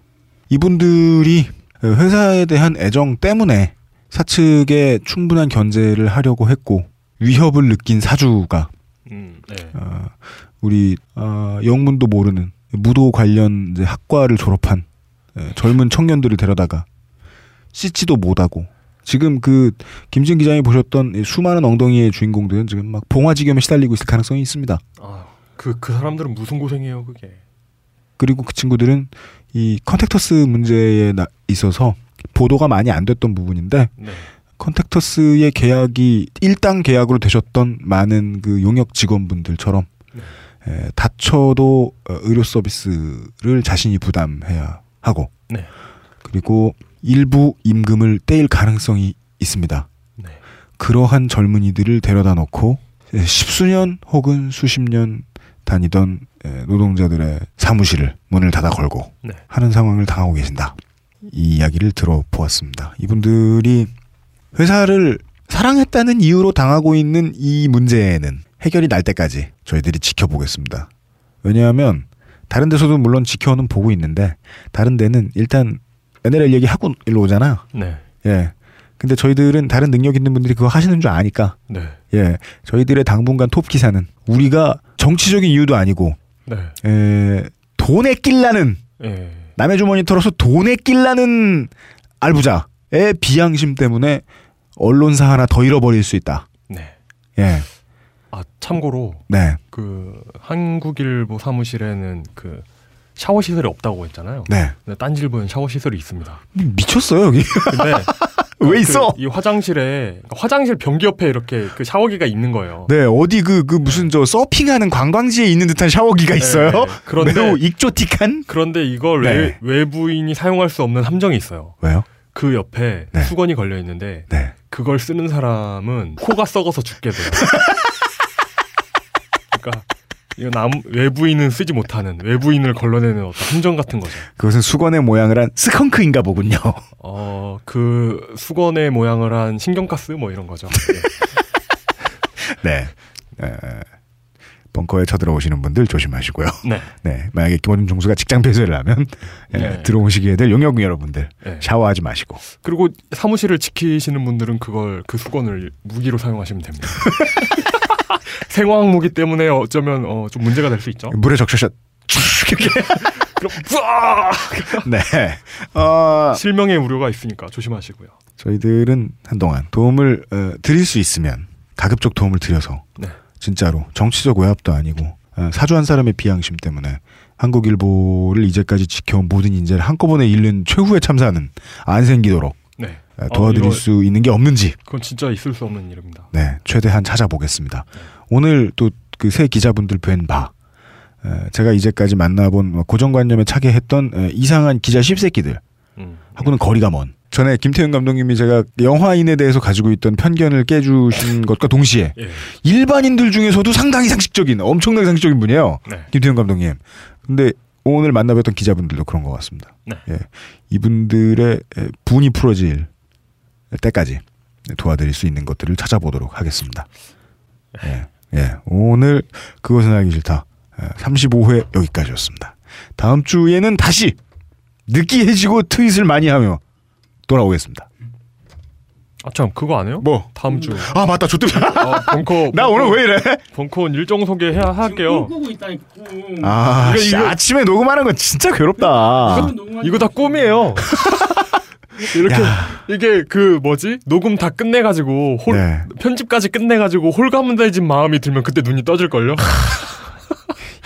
이분들이 회사에 대한 애정 때문에 사측에 충분한 견제를 하려고 했고 위협을 느낀 사주가 음, 네. 어, 우리 어, 영문도 모르는 무도 관련 학과를 졸업한 예, 젊은 청년들을 데려다가 씻지도 못하고 지금 그 김진 기자님 보셨던 이 수많은 엉덩이의 주인공들은 지금 막 봉화지겸에 시달리고 있을 가능성이 있습니다. 아, 그, 그 사람들은 무슨 고생이에요, 그게. 그리고 그 친구들은 이 컨택터스 문제에 나- 있어서 보도가 많이 안 됐던 부분인데 네. 컨택터스의 계약이 일당 계약으로 되셨던 많은 그 용역 직원분들처럼 에, 다쳐도 어, 의료 서비스를 자신이 부담해야 하고 네. 그리고 일부 임금을 떼일 가능성이 있습니다. 네. 그러한 젊은이들을 데려다 놓고 에, 십수년 혹은 수십 년 다니던 에, 노동자들의 사무실을 문을 닫아 걸고 네. 하는 상황을 당하고 계신다. 이 이야기를 들어보았습니다. 이분들이 회사를 사랑했다는 이유로 당하고 있는 이 문제는 해결이 날 때까지 저희들이 지켜보겠습니다. 왜냐하면 다른 데서도 물론 지켜는 보고 있는데 다른 데는 일단 NLL 얘기하고 일로 오잖아요. 네. 예. 근데 저희들은 다른 능력 있는 분들이 그거 하시는 줄 아니까 네. 예. 저희들의 당분간 톱 기사는 우리가 정치적인 이유도 아니고 네. 에, 돈에 낄라는 예. 남의 주머니 털어서 돈에 낄라는 알부자의 비양심 때문에 언론사 하나 더 잃어버릴 수 있다. 네. 예. 아, 참고로 네. 그 한국일보 사무실에는 그 샤워 시설이 없다고 했잖아요. 네. 근데 딴지일보는 샤워 시설이 있습니다. 미쳤어요, 여기. 근데 왜 있어? 그, 이 화장실에 그러니까 화장실 변기 옆에 이렇게 그 샤워기가 있는 거예요. 네, 어디 그, 그 무슨 저 서핑하는 관광지에 있는 듯한 샤워기가 있어요. 네, 그런데- 매우 익조틱한? 그런데 이걸 네. 외, 외부인이 사용할 수 없는 함정이 있어요. 왜요? 그 옆에 네. 수건이 걸려 있는데 네. 그걸 쓰는 사람은 코가 썩어서 죽게 돼요. 그러니까 이건 남, 외부인은 쓰지 못하는 외부인을 걸러내는 어떤 함정 같은 거죠. 그것은 수건의 모양을 한 스컹크인가 보군요. 어, 그 수건의 모양을 한 신경가스 뭐 이런 거죠. 예. 네. 에, 벙커에 쳐들어오시는 분들 조심하시고요. 네. 네. 만약에 김원준 종수가 직장 폐쇄를 하면 예, 네. 들어오시게 될 용역 여러분들 네. 샤워하지 마시고. 그리고 사무실을 지키시는 분들은 그걸 그 수건을 무기로 사용하시면 됩니다. 생화학 무기 때문에 어쩌면 어, 좀 문제가 될 수 있죠. 물에 그럼 뿌아! 네. 어, 실명의 우려가 있으니까 조심하시고요. 저희들은 한동안 도움을 어, 드릴 수 있으면 가급적 도움을 드려서 네. 진짜로 정치적 외압도 아니고 어, 사주 한 사람의 비양심 때문에 한국일보를 이제까지 지켜온 모든 인재를 한꺼번에 잃는 최후의 참사는 안 생기도록 네. 에, 도와드릴 아, 이거- 수 있는 게 없는지 그건 진짜 있을 수 없는 일입니다. 네, 최대한 찾아보겠습니다. 오늘 또 그 새 기자분들 뵌 바, 에, 제가 이제까지 만나본 뭐 고정관념에 차게 했던 에, 이상한 기자 씹새끼들 음. 하고는 거리가 먼. 전에 김태훈 감독님이 제가 영화인에 대해서 가지고 있던 편견을 깨주신 것과 동시에 예. 일반인들 중에서도 상당히 상식적인, 엄청나게 상식적인 분이에요. 네. 김태훈 감독님. 근데 오늘 만나뵀던 기자분들도 그런 것 같습니다. 네. 예. 이분들의 에, 분이 풀어질 때까지 도와드릴 수 있는 것들을 찾아보도록 하겠습니다. 예. 예. 오늘 그것은 알기 싫다. 35회 여기까지였습니다. 다음 주에는 다시 느끼해지고 트윗을 많이 하며 돌아오겠습니다. 아참 그거 안 해요? 뭐? 다음 주. 아 맞다 좋다. 아, 벙커. 나 오늘 왜 이래? 벙커원 일정 소개해야 할게요. 꿈꾸고 있다니까. 꿈. 아, 이거- 씨, 이거- 아침에 녹음하는 건 진짜 괴롭다. 이거, 이거 다 꿈이에요. 이렇게 이게 그 뭐지 녹음 다 끝내가지고 홀 네. 편집까지 끝내가지고 홀가분해진 마음이 들면 그때 눈이 떠질 걸요.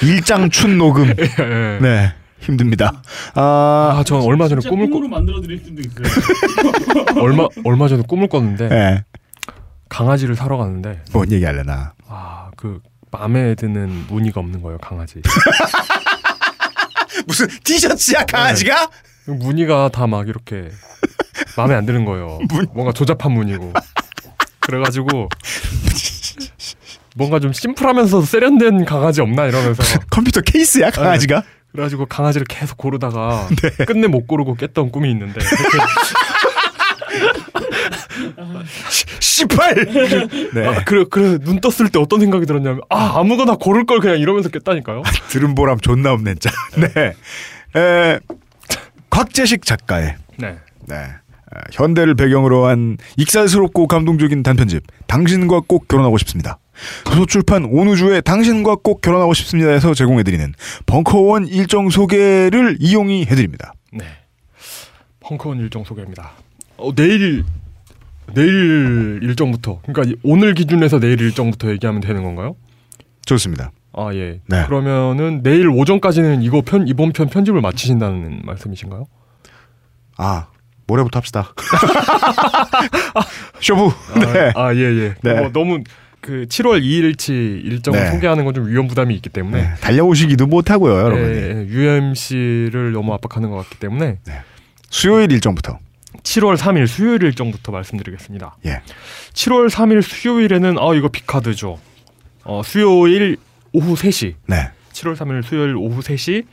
일장춘 녹음. 예. 네. 힘듭니다. 아, 아, 전 얼마 전에 꿈을 꿈으로 만들어 드릴 수도 있어요. 얼마 얼마 전에 꿈을 꿨는데 예. 강아지를 사러 갔는데 뭔 얘기하려나. 아 그 마음에 드는 무늬가 없는 거예요 강아지. 무슨 티셔츠야 강아지가? 그 무늬가 다 막 이렇게 마음에 안 드는 거예요. 뭔가 조잡한 무늬고. 그래가지고 뭔가 좀 심플하면서 세련된 강아지 없나 이러면서 컴퓨터 케이스야 강아지가? 그래가지고 강아지를 계속 고르다가 끝내 못 고르고 깼던 꿈이 있는데 그렇게 씨발. 네. 아, 그래 그래 눈 떴을 때 어떤 생각이 들었냐면 아 아무거나 고를 걸 그냥 이러면서 깼다니까요. 들은 보람 존나 없네 짜. 네. 에, 곽재식 작가의 네. 네. 어, 현대를 배경으로 한 익살스럽고 감동적인 단편집 당신과 꼭 결혼하고 싶습니다. 소출판 온우주의 당신과 꼭 결혼하고 싶습니다에서 제공해드리는 벙커원 일정 소개를 이용이 해드립니다. 네. 펑크원 일정 소개입니다. 어, 내일 내일 일정부터 그러니까 이- 오늘 기준에서 내일 일정부터 얘기하면 되는 건가요? 좋습니다. 아 예. 네. 그러면은 내일 오전까지는 이거 편 이번 편 편집을 마치신다는 말씀이신가요? 아 모레부터 합시다. 쇼부. 아, 네. 아, 예, 예. 네. 뭐 너무 그 7월 2일치 일정을 네. 소개하는 건 좀 위험 부담이 있기 때문에 네, 달려오시기도 못 하고요, 여러분. 예, 예, UMC를 너무 압박하는 것 같기 때문에 수요일 일정부터. 7월 3일 수요일 일정부터 말씀드리겠습니다. 예. 7월 3일 수요일에는 아 이거 비카드죠. 어, 수요일 오후 3시. 네. 7월 3일 수요일 오후 3시.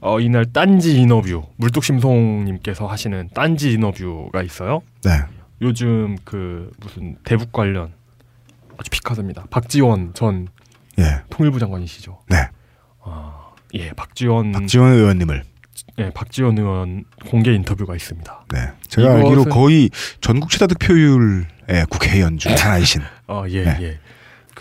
어, 이날 딴지 인터뷰 물뚝심송님께서 하시는 딴지 인터뷰가 있어요. 네. 요즘 그 무슨 대북 관련 아주 비카드입니다. 박지원 전 예. 통일부 장관이시죠. 네. 아, 예, 박지원 박지원 의원님을. 예, 박지원 의원 공개 인터뷰가 있습니다. 네. 제가 이것은- 알기로 거의 전국 최다 득표율의 국회의원 중 하나이신. 아, 예, 네. 예.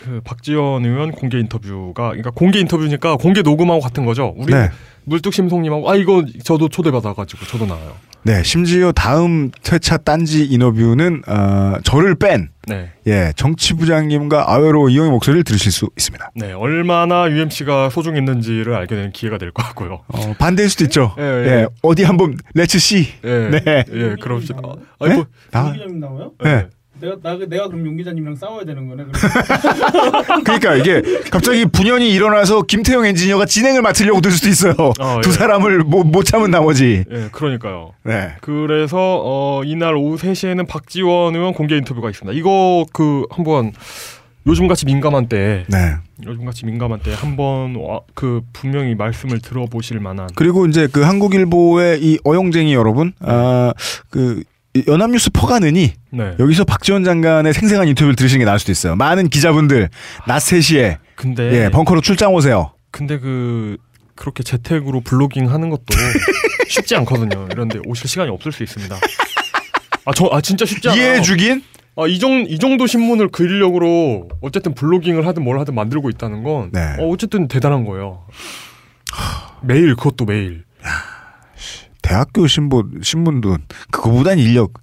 그 박지원 의원 공개 인터뷰가 그러니까 공개 인터뷰니까 공개 녹음하고 같은 거죠. 우리 네. 물뚝심송님하고 아 이거 저도 초대받아가지고 저도 나와요. 네. 심지어 다음 회차 딴지 인터뷰는 어, 저를 뺀 네. 예, 정치부장님과 아웨로 이용의 목소리를 들으실 수 있습니다. 네, 얼마나 UMC가 소중했는지를 알게 되는 기회가 될 것 같고요. 어, 반대일 수도 있죠. 예, 예, 예. 어디 한번 Let's see. 예, 네. 예, 그럽시다. 아, 네? 아니 뭐, 나, 나와요? 네. 내가 나 내가 그럼 용 기자님이랑 싸워야 되는 거네. 그러니까 이게 갑자기 분연이 일어나서 김태형 엔지니어가 진행을 맡으려고 들 수도 있어요. 아, 두 예. 사람을 못, 못 참은 나머지. 예, 그러니까요. 네. 그래서 어, 이날 오후 3시에는 박지원 의원 공개 인터뷰가 있습니다. 이거 그 한번 요즘같이 민감한 때 네. 요즘같이 민감한 때 한번 와- 그 분명히 말씀을 들어보실 만한 그리고 이제 그 한국일보의 이 어용쟁이 여러분, 아, 그 연합뉴스 퍼가느니 네. 여기서 박지원 장관의 생생한 인터뷰를 들으시는 게 나을 수도 있어요. 많은 기자분들 낮 3시에 근데 예, 벙커로 출장 오세요. 근데 그 그렇게 재택으로 블로깅 하는 것도 쉽지 않거든요. 이런데 오실 시간이 없을 수 있습니다. 아 저 아 진짜 쉽지 않아요. 이해해 주긴? 아, 이, 정, 이 정도 신문을 그리려고 어쨌든 블로깅을 하든 뭘 하든 만들고 있다는 건 네. 어, 어쨌든 대단한 거예요. 매일 그것도 매일. 대학교 신문 신문도 그거보단 인력.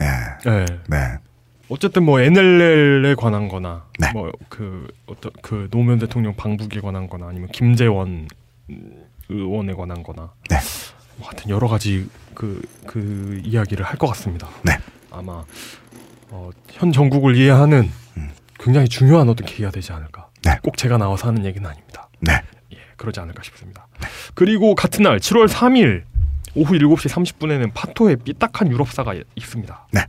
예. 네. 네. 어쨌든 뭐 NLL에 관한 거나 네. 뭐그 어떤 그 노무현 대통령 방북에 관한 거나 아니면 김재원 음, 의원에 관한 거나 네. 뭐 하여튼 여러 가지 그, 그 이야기를 할 것 같습니다. 네. 아마 어, 현 정국을 이해하는 굉장히 중요한 어떤 계기가 되지 않을까. 음. 네. 꼭 제가 나와서 하는 얘기는 아닙니다. 네. 예, 그러지 않을까 싶습니다. 그리고 같은 날 7월 3일 오후 7시 30분에는 파토의 삐딱한 유럽사가 있습니다. 네.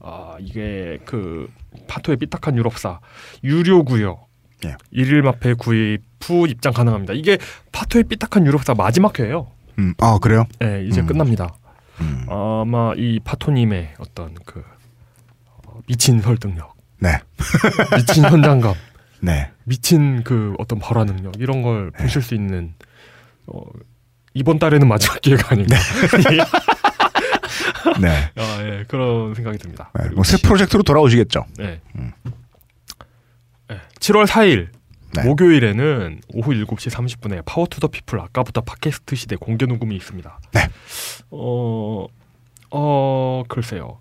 아, 이게 그 파토의 삐딱한 유럽사 유료구요. 예. 일일 마페 구입 후 입장 가능합니다. 이게 파토의 삐딱한 유럽사 마지막 회예요. 음, 아 그래요? 네, 이제 음. 끝납니다. 음. 아마 이 파토님의 어떤 그 어, 미친 설득력, 네. 미친 현장감, 네. 미친 그 어떤 발화 능력 이런 걸 보실 수 있는 어, 이번 달에는 마지막 기회가 아닌가. 네. 아, 예, 그런 생각이 듭니다. 네, 뭐 새 프로젝트로 돌아오시겠죠. 네. 네, 7월 4일 네. 목요일에는 오후 7시 30분에 Power to the People 아까부터 팟캐스트 시대 공개 녹음이 있습니다. 네. 어, 어, 글쎄요.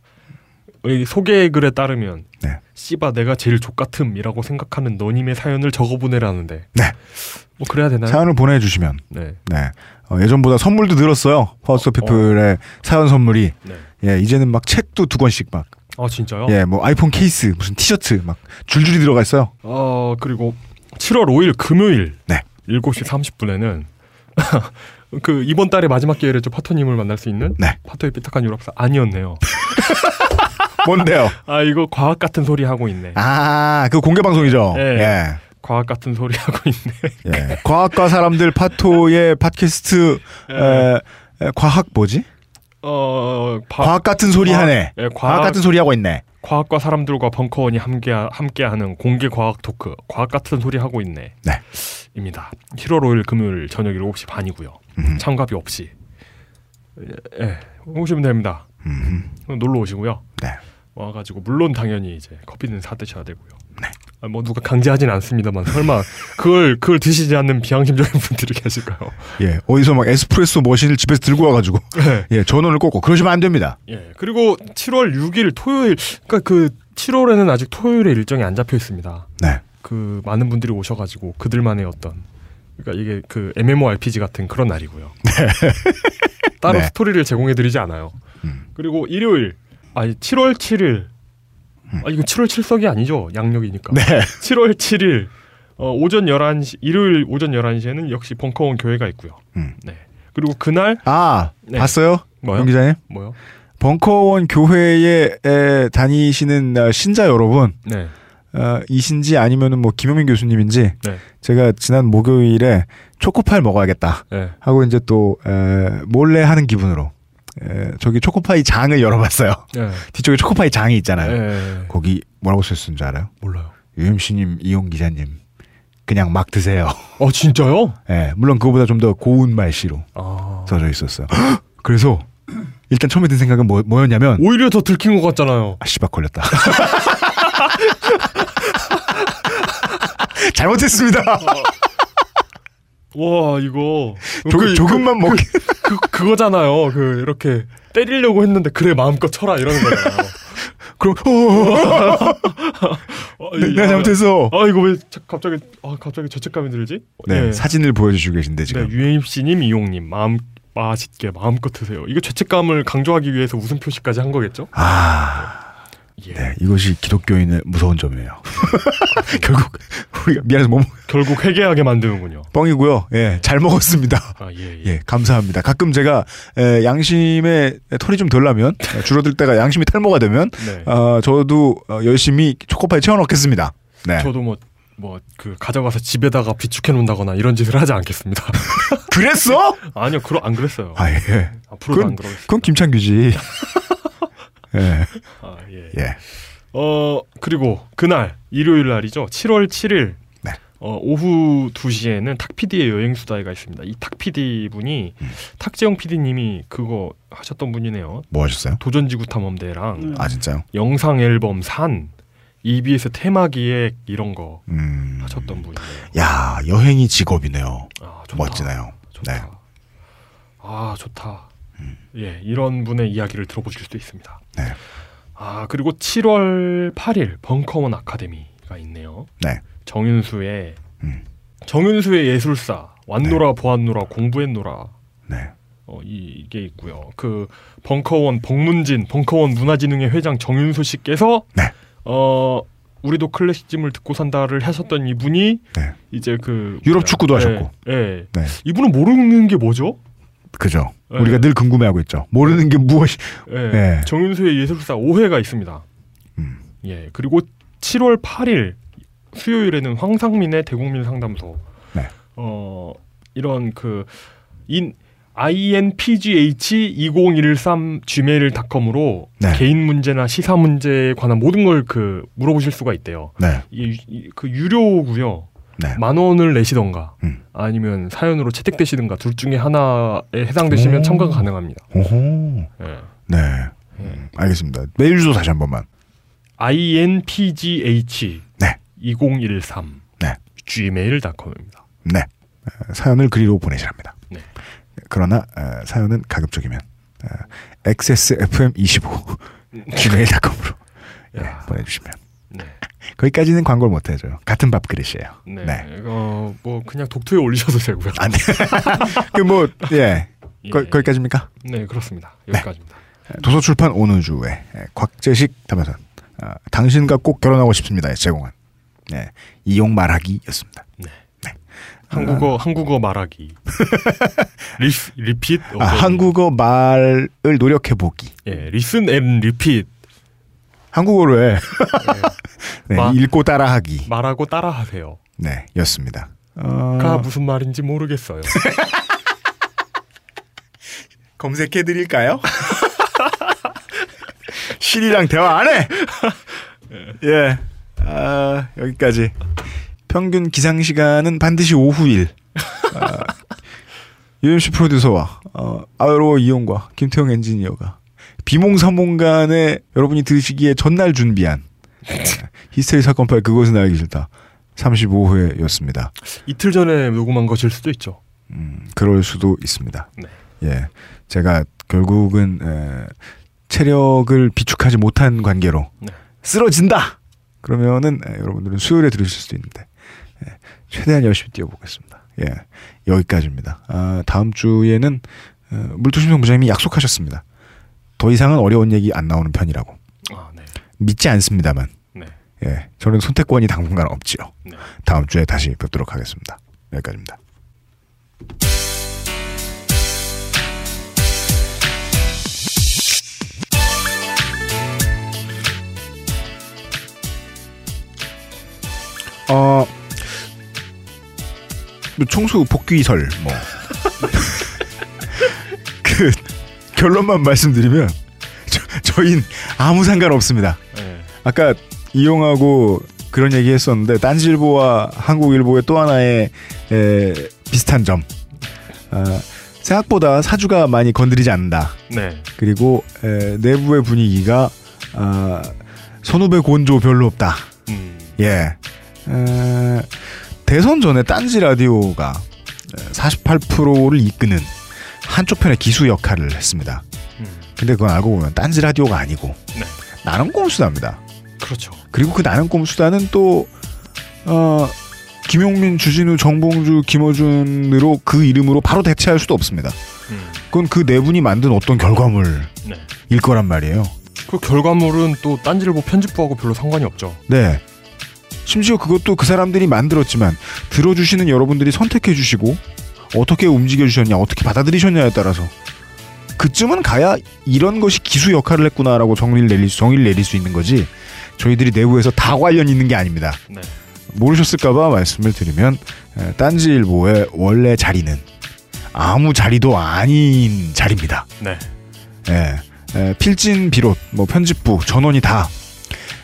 이 소개 글에 따르면 네. 씨바 내가 제일 족같음이라고 생각하는 너님의 사연을 적어보내라는데 네. 뭐 그래야 되나요? 사연을 보내주시면 네. 네. 어, 예전보다 선물도 늘었어요. Power to People의 사연 선물이. 네. 예, 이제는 막 책도 두 권씩 막. 아 진짜요? 예, 뭐 아이폰 케이스, 무슨 티셔츠 막 줄줄이 들어가 있어요. 어 그리고 7월 5일 금요일 네. 7시 30분에는 그 이번 달의 마지막 기회였죠 파토님을 만날 수 있는 네. 파토의 삐딱한 유럽사 아니었네요. 뭔데요? 아 이거 과학 같은 소리 하고 있네. 아, 그 공개 방송이죠. 예. 예. 과학 같은 소리 하고 있네. 예. 과학과 사람들 파토의 팟캐스트 에, 에, 과학 뭐지? 어 바- 과학 같은 소리 과학- 하네. 예, 과학 같은 소리 하고 있네. 과학과 사람들과 벙커원이 함께 함께하는 공개 과학 토크 과학 같은 소리 하고 있네. 네. 입니다. 7월 5일 금요일 저녁 7시 반이고요. 음. 참가비 없이 예, 오시면 됩니다. 음. 놀러 오시고요. 네. 와가지고 물론 당연히 이제 커피는 사 드셔야 되고요. 아, 뭐 누가 강제하진 않습니다만 설마 그걸 그걸 드시지 않는 비양심적인 분들이 계실까요? 예. 어디서 막 에스프레소 머신을 집에서 들고 와가지고 네. 예 전원을 꽂고 그러시면 안 됩니다. 예. 그리고 7월 6일 토요일 그러니까 그 7월에는 아직 토요일에 일정이 안 잡혀 있습니다. 네. 그 많은 분들이 오셔가지고 그들만의 어떤 그러니까 이게 그 MMORPG 같은 그런 날이고요. 따로 네. 스토리를 제공해드리지 않아요. 음. 그리고 일요일 아니 7월 7일 아 이거 7월 7석이 아니죠 양력이니까. 음. 네. 7월 7일 어, 오전 11시 일요일 오전 11시에는 역시 벙커원 교회가 있고요. 음. 네. 그리고 그날 아 네. 봤어요? 뭐요? 영 기자님? 뭐요? 벙커원 교회에 에, 다니시는 어, 신자 여러분 네. 어, 이신지 아니면은 뭐 김영민 교수님인지 네. 제가 지난 목요일에 초코파이 먹어야겠다 네. 하고 이제 또 에, 몰래 하는 기분으로 에, 저기 초코파이 장을 열어봤어요. 네. 뒤쪽에 초코파이 장이 있잖아요. 네. 거기 뭐라고 썼는 줄 알아요? 몰라요. UMC님, 이용 기자님 그냥 막 드세요. 어 진짜요? 예, 물론 그거보다 좀 더 고운 말씨로 아. 써져 있었어요. 그래서 일단 처음에 든 생각은 뭐, 뭐였냐면 오히려 더 들킨 것 같잖아요. 아 씨발 걸렸다. 잘못했습니다. 와 이거 조, 그- 조금만 먹. 그 그 거잖아요. 그 이렇게 때리려고 했는데 그래 마음껏 쳐라 이러는 거잖아요. 그럼 어, 네, 이- 내가 아, 잘못했어. 아 이거 왜 자- 갑자기 아 갑자기 죄책감이 들지? 네, 예. 사진을 보여주시고 계신데 네, 지금. 유엠씨님, 이용님 마음 맛있게 마음껏 드세요. 이거 죄책감을 강조하기 위해서 웃음 표시까지 한 거겠죠? 아, 예. 네, 이것이 기독교인의 무서운 점이에요. 결국 우리가 미안해서 뭐 결국 회개하게 만드는군요. 뻥이고요. 예, 잘 먹었습니다. 아 예. 예. 예, 감사합니다. 가끔 제가 에, 양심에 털이 좀 덜 나면 에, 줄어들 때가 양심이 탈모가 되면 네. 어, 저도 어, 열심히 초코파이 채워 넣겠습니다. 네. 저도 뭐 뭐그 가져가서 집에다가 비축해 놓는다거나 이런 짓을 하지 않겠습니다. 그랬어? 아니요, 그러 안 그랬어요. 아 예. 앞으로도 그건, 안 그러겠습니다. 그건 김창규지. 예. 아, 예. 예. 어, 그리고 그날 일요일 날이죠. 7월 7일. 네. 어, 오후 2시에는 탁PD의 여행 수다회가 있습니다. 이 탁PD 분이 음. 탁재영 PD님이 그거 하셨던 분이네요. 뭐 하셨어요? 도전지구 탐험대랑 음. 아 진짜요? 영상 앨범 산, EBS 테마 기획 이런 거 음. 하셨던 분이에요. 야 여행이 직업이네요. 아, 좋다. 멋지네요. 좋다. 네. 아, 좋다. 예, 이런 분의 이야기를 들어보실 수 있습니다. 네. 아, 그리고 7월 8일 벙커원 아카데미가 있네요. 네. 정윤수의 음. 정윤수의 예술사 왔노라 보았노라 공부했노라. 네. 어, 이, 이게 있고요. 그 벙커원 벙문진 벙커원 문화진흥회 회장 정윤소 씨께서 네. 어 우리도 클래식즘을 듣고 산다를 하셨던 이분이 네. 이제 그 유럽 축구도 예, 하셨고. 예. 네. 이분은 모르는 게 뭐죠? 그죠. 네. 우리가 늘 궁금해하고 있죠. 모르는 게 무엇이. 예. 예. 정윤소의 예술사 5회가 있습니다. 음. 예. 그리고 7월 8일 수요일에는 황상민의 대국민 상담소. 네. 어 이런 그인 inpgh2013 gmail.com으로 네. 개인 문제나 시사 문제에 관한 모든 걸 그 물어보실 수가 있대요. 네. 유- 이- 그 유료고요. 네. 만 원을 내시던가 음. 아니면 사연으로 채택되시든가 둘 중에 하나에 해당되시면 오. 참가가 가능합니다. 오호. 예. 네. 음, 알겠습니다. 메일 주소 다시 한 번만. inpgh 네. 2013 네. gmail.com입니다. 네. 어, 사연을 그리로 보내시랍니다. 네. 그러나 어, 사연은 가급적이면 어, xsfm25 gmail.com으로 네, 보내주시면 네. 거기까지는 광고를 못 해줘요. 같은 밥그릇이에요. 네. 네. 어, 뭐 그냥 독투에 올리셔도 되고요. 안 돼. 그뭐 예. 거, 거기까지입니까? 네, 그렇습니다. 여기까지입니다. 도서출판 온우주의 곽재식 담화선 아, 당신과 꼭 결혼하고 싶습니다. 제공한 네, 이용 말하기였습니다. 한국어 한국어 말하기. 리 리핏 아, 한국어 말을 노력해 보기. 예, listen and repeat. 한국어로 해. 네, 마- 읽고 따라하기. 말하고 따라하세요. 네, 였습니다. 어, 가 무슨 말인지 모르겠어요. 검색해 드릴까요? Siri랑 대화 안 해. 예. 아, 여기까지. 평균 기상 시간은 반드시 오후 일. 아, UMC 프로듀서와 어, 아으로 이용과 김태형 엔지니어가 비몽사몽 간에 여러분이 들으시기에 전날 준비한 예, 히스테리 사건 파일 그것은 알기 싫다. 35회였습니다. 이틀 전에 녹음한 것일 수도 있죠. 음, 그럴 수도 있습니다. 네. 예, 제가 결국은 에, 체력을 비축하지 못한 관계로 네. 쓰러진다. 그러면은 에, 여러분들은 수요일에 들으실 수도 있는데 예, 최대한 열심히 뛰어보겠습니다. 예, 여기까지입니다. 아, 다음 주에는 어, 물토심성 부장님이 약속하셨습니다. 더 이상은 어려운 얘기 안 나오는 편이라고. 아, 네. 믿지 않습니다만. 네. 예, 저는 선택권이 당분간 없지요. 네. 다음 주에 다시 뵙도록 하겠습니다. 여기까지입니다. 어, 뭐 청소 복귀설 뭐. 결론만 말씀드리면 저, 저흰 아무 상관 없습니다. 네. 아까 이용하고 그런 얘기 했었는데 딴지일보와 한국일보의 또 하나의 에, 비슷한 점. 아, 생각보다 사주가 많이 건드리지 않는다. 네. 그리고 에, 내부의 분위기가 아, 선후배 곤조 별로 없다. 음. 예. 에, 대선 전에 딴지 라디오가 48%를 이끄는 한쪽 편의 기수 역할을 했습니다. 음. 근데 그건 알고 보면 딴지 라디오가 아니고 네. 나는 꼼수다입니다. 그렇죠. 그리고 그 나는 꼼수다는 또 어, 김용민, 주진우, 정봉주, 김어준으로 그 이름으로 바로 대체할 수도 없습니다. 음. 그건 그 네 분이 만든 어떤 결과물일 네. 거란 말이에요. 그 결과물은 또 딴지일보 편집부하고 별로 상관이 없죠. 네. 심지어 그것도 그 사람들이 만들었지만 들어주시는 여러분들이 선택해 주시고 어떻게 움직여 주셨냐, 어떻게 받아들이셨냐에 따라서 그쯤은 가야 이런 것이 기수 역할을 했구나라고 정리를 내릴 수, 정의를 내릴 수 있는 거지. 저희들이 내부에서 다 관련 있는 게 아닙니다. 네. 모르셨을까봐 말씀을 드리면 에, 딴지일보의 원래 자리는 아무 자리도 아닌 자리입니다. 네. 예, 에, 필진 비롯 뭐 편집부 전원이 다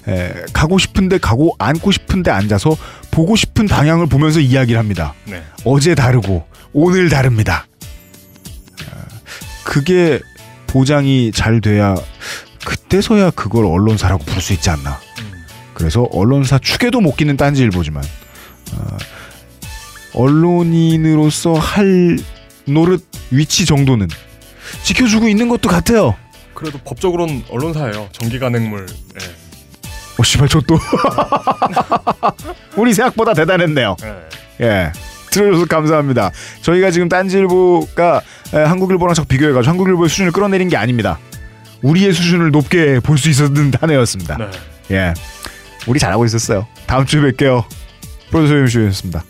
에, 가고 싶은데 가고 앉고 싶은데 앉아서 보고 싶은 방향을 보면서 이야기를 합니다. 네. 어제 다르고 오늘 다릅니다. 어, 그게 보장이 잘 돼야 그때서야 그걸 언론사라고 부를 수 있지 않나. 그래서 언론사 축에도 못 끼는 딴지일보지만 어, 언론인으로서 할 노릇 위치 정도는 지켜주고 있는 것도 같아요. 그래도 법적으로는 언론사예요. 정기 간행물. 예. 어, 씨발, 저 또. 우리 생각보다 대단했네요. 예. 예. 들어줘서 감사합니다. 저희가 지금 딴지일보가 에, 한국일보랑 자꾸 비교해가지고 한국일보의 수준을 끌어내린 게 아닙니다. 우리의 수준을 높게 볼 수 있었던 한 해였습니다. 예. 우리 잘하고 있었어요. 다음 주에 뵐게요. 프로듀서 유시였습니다.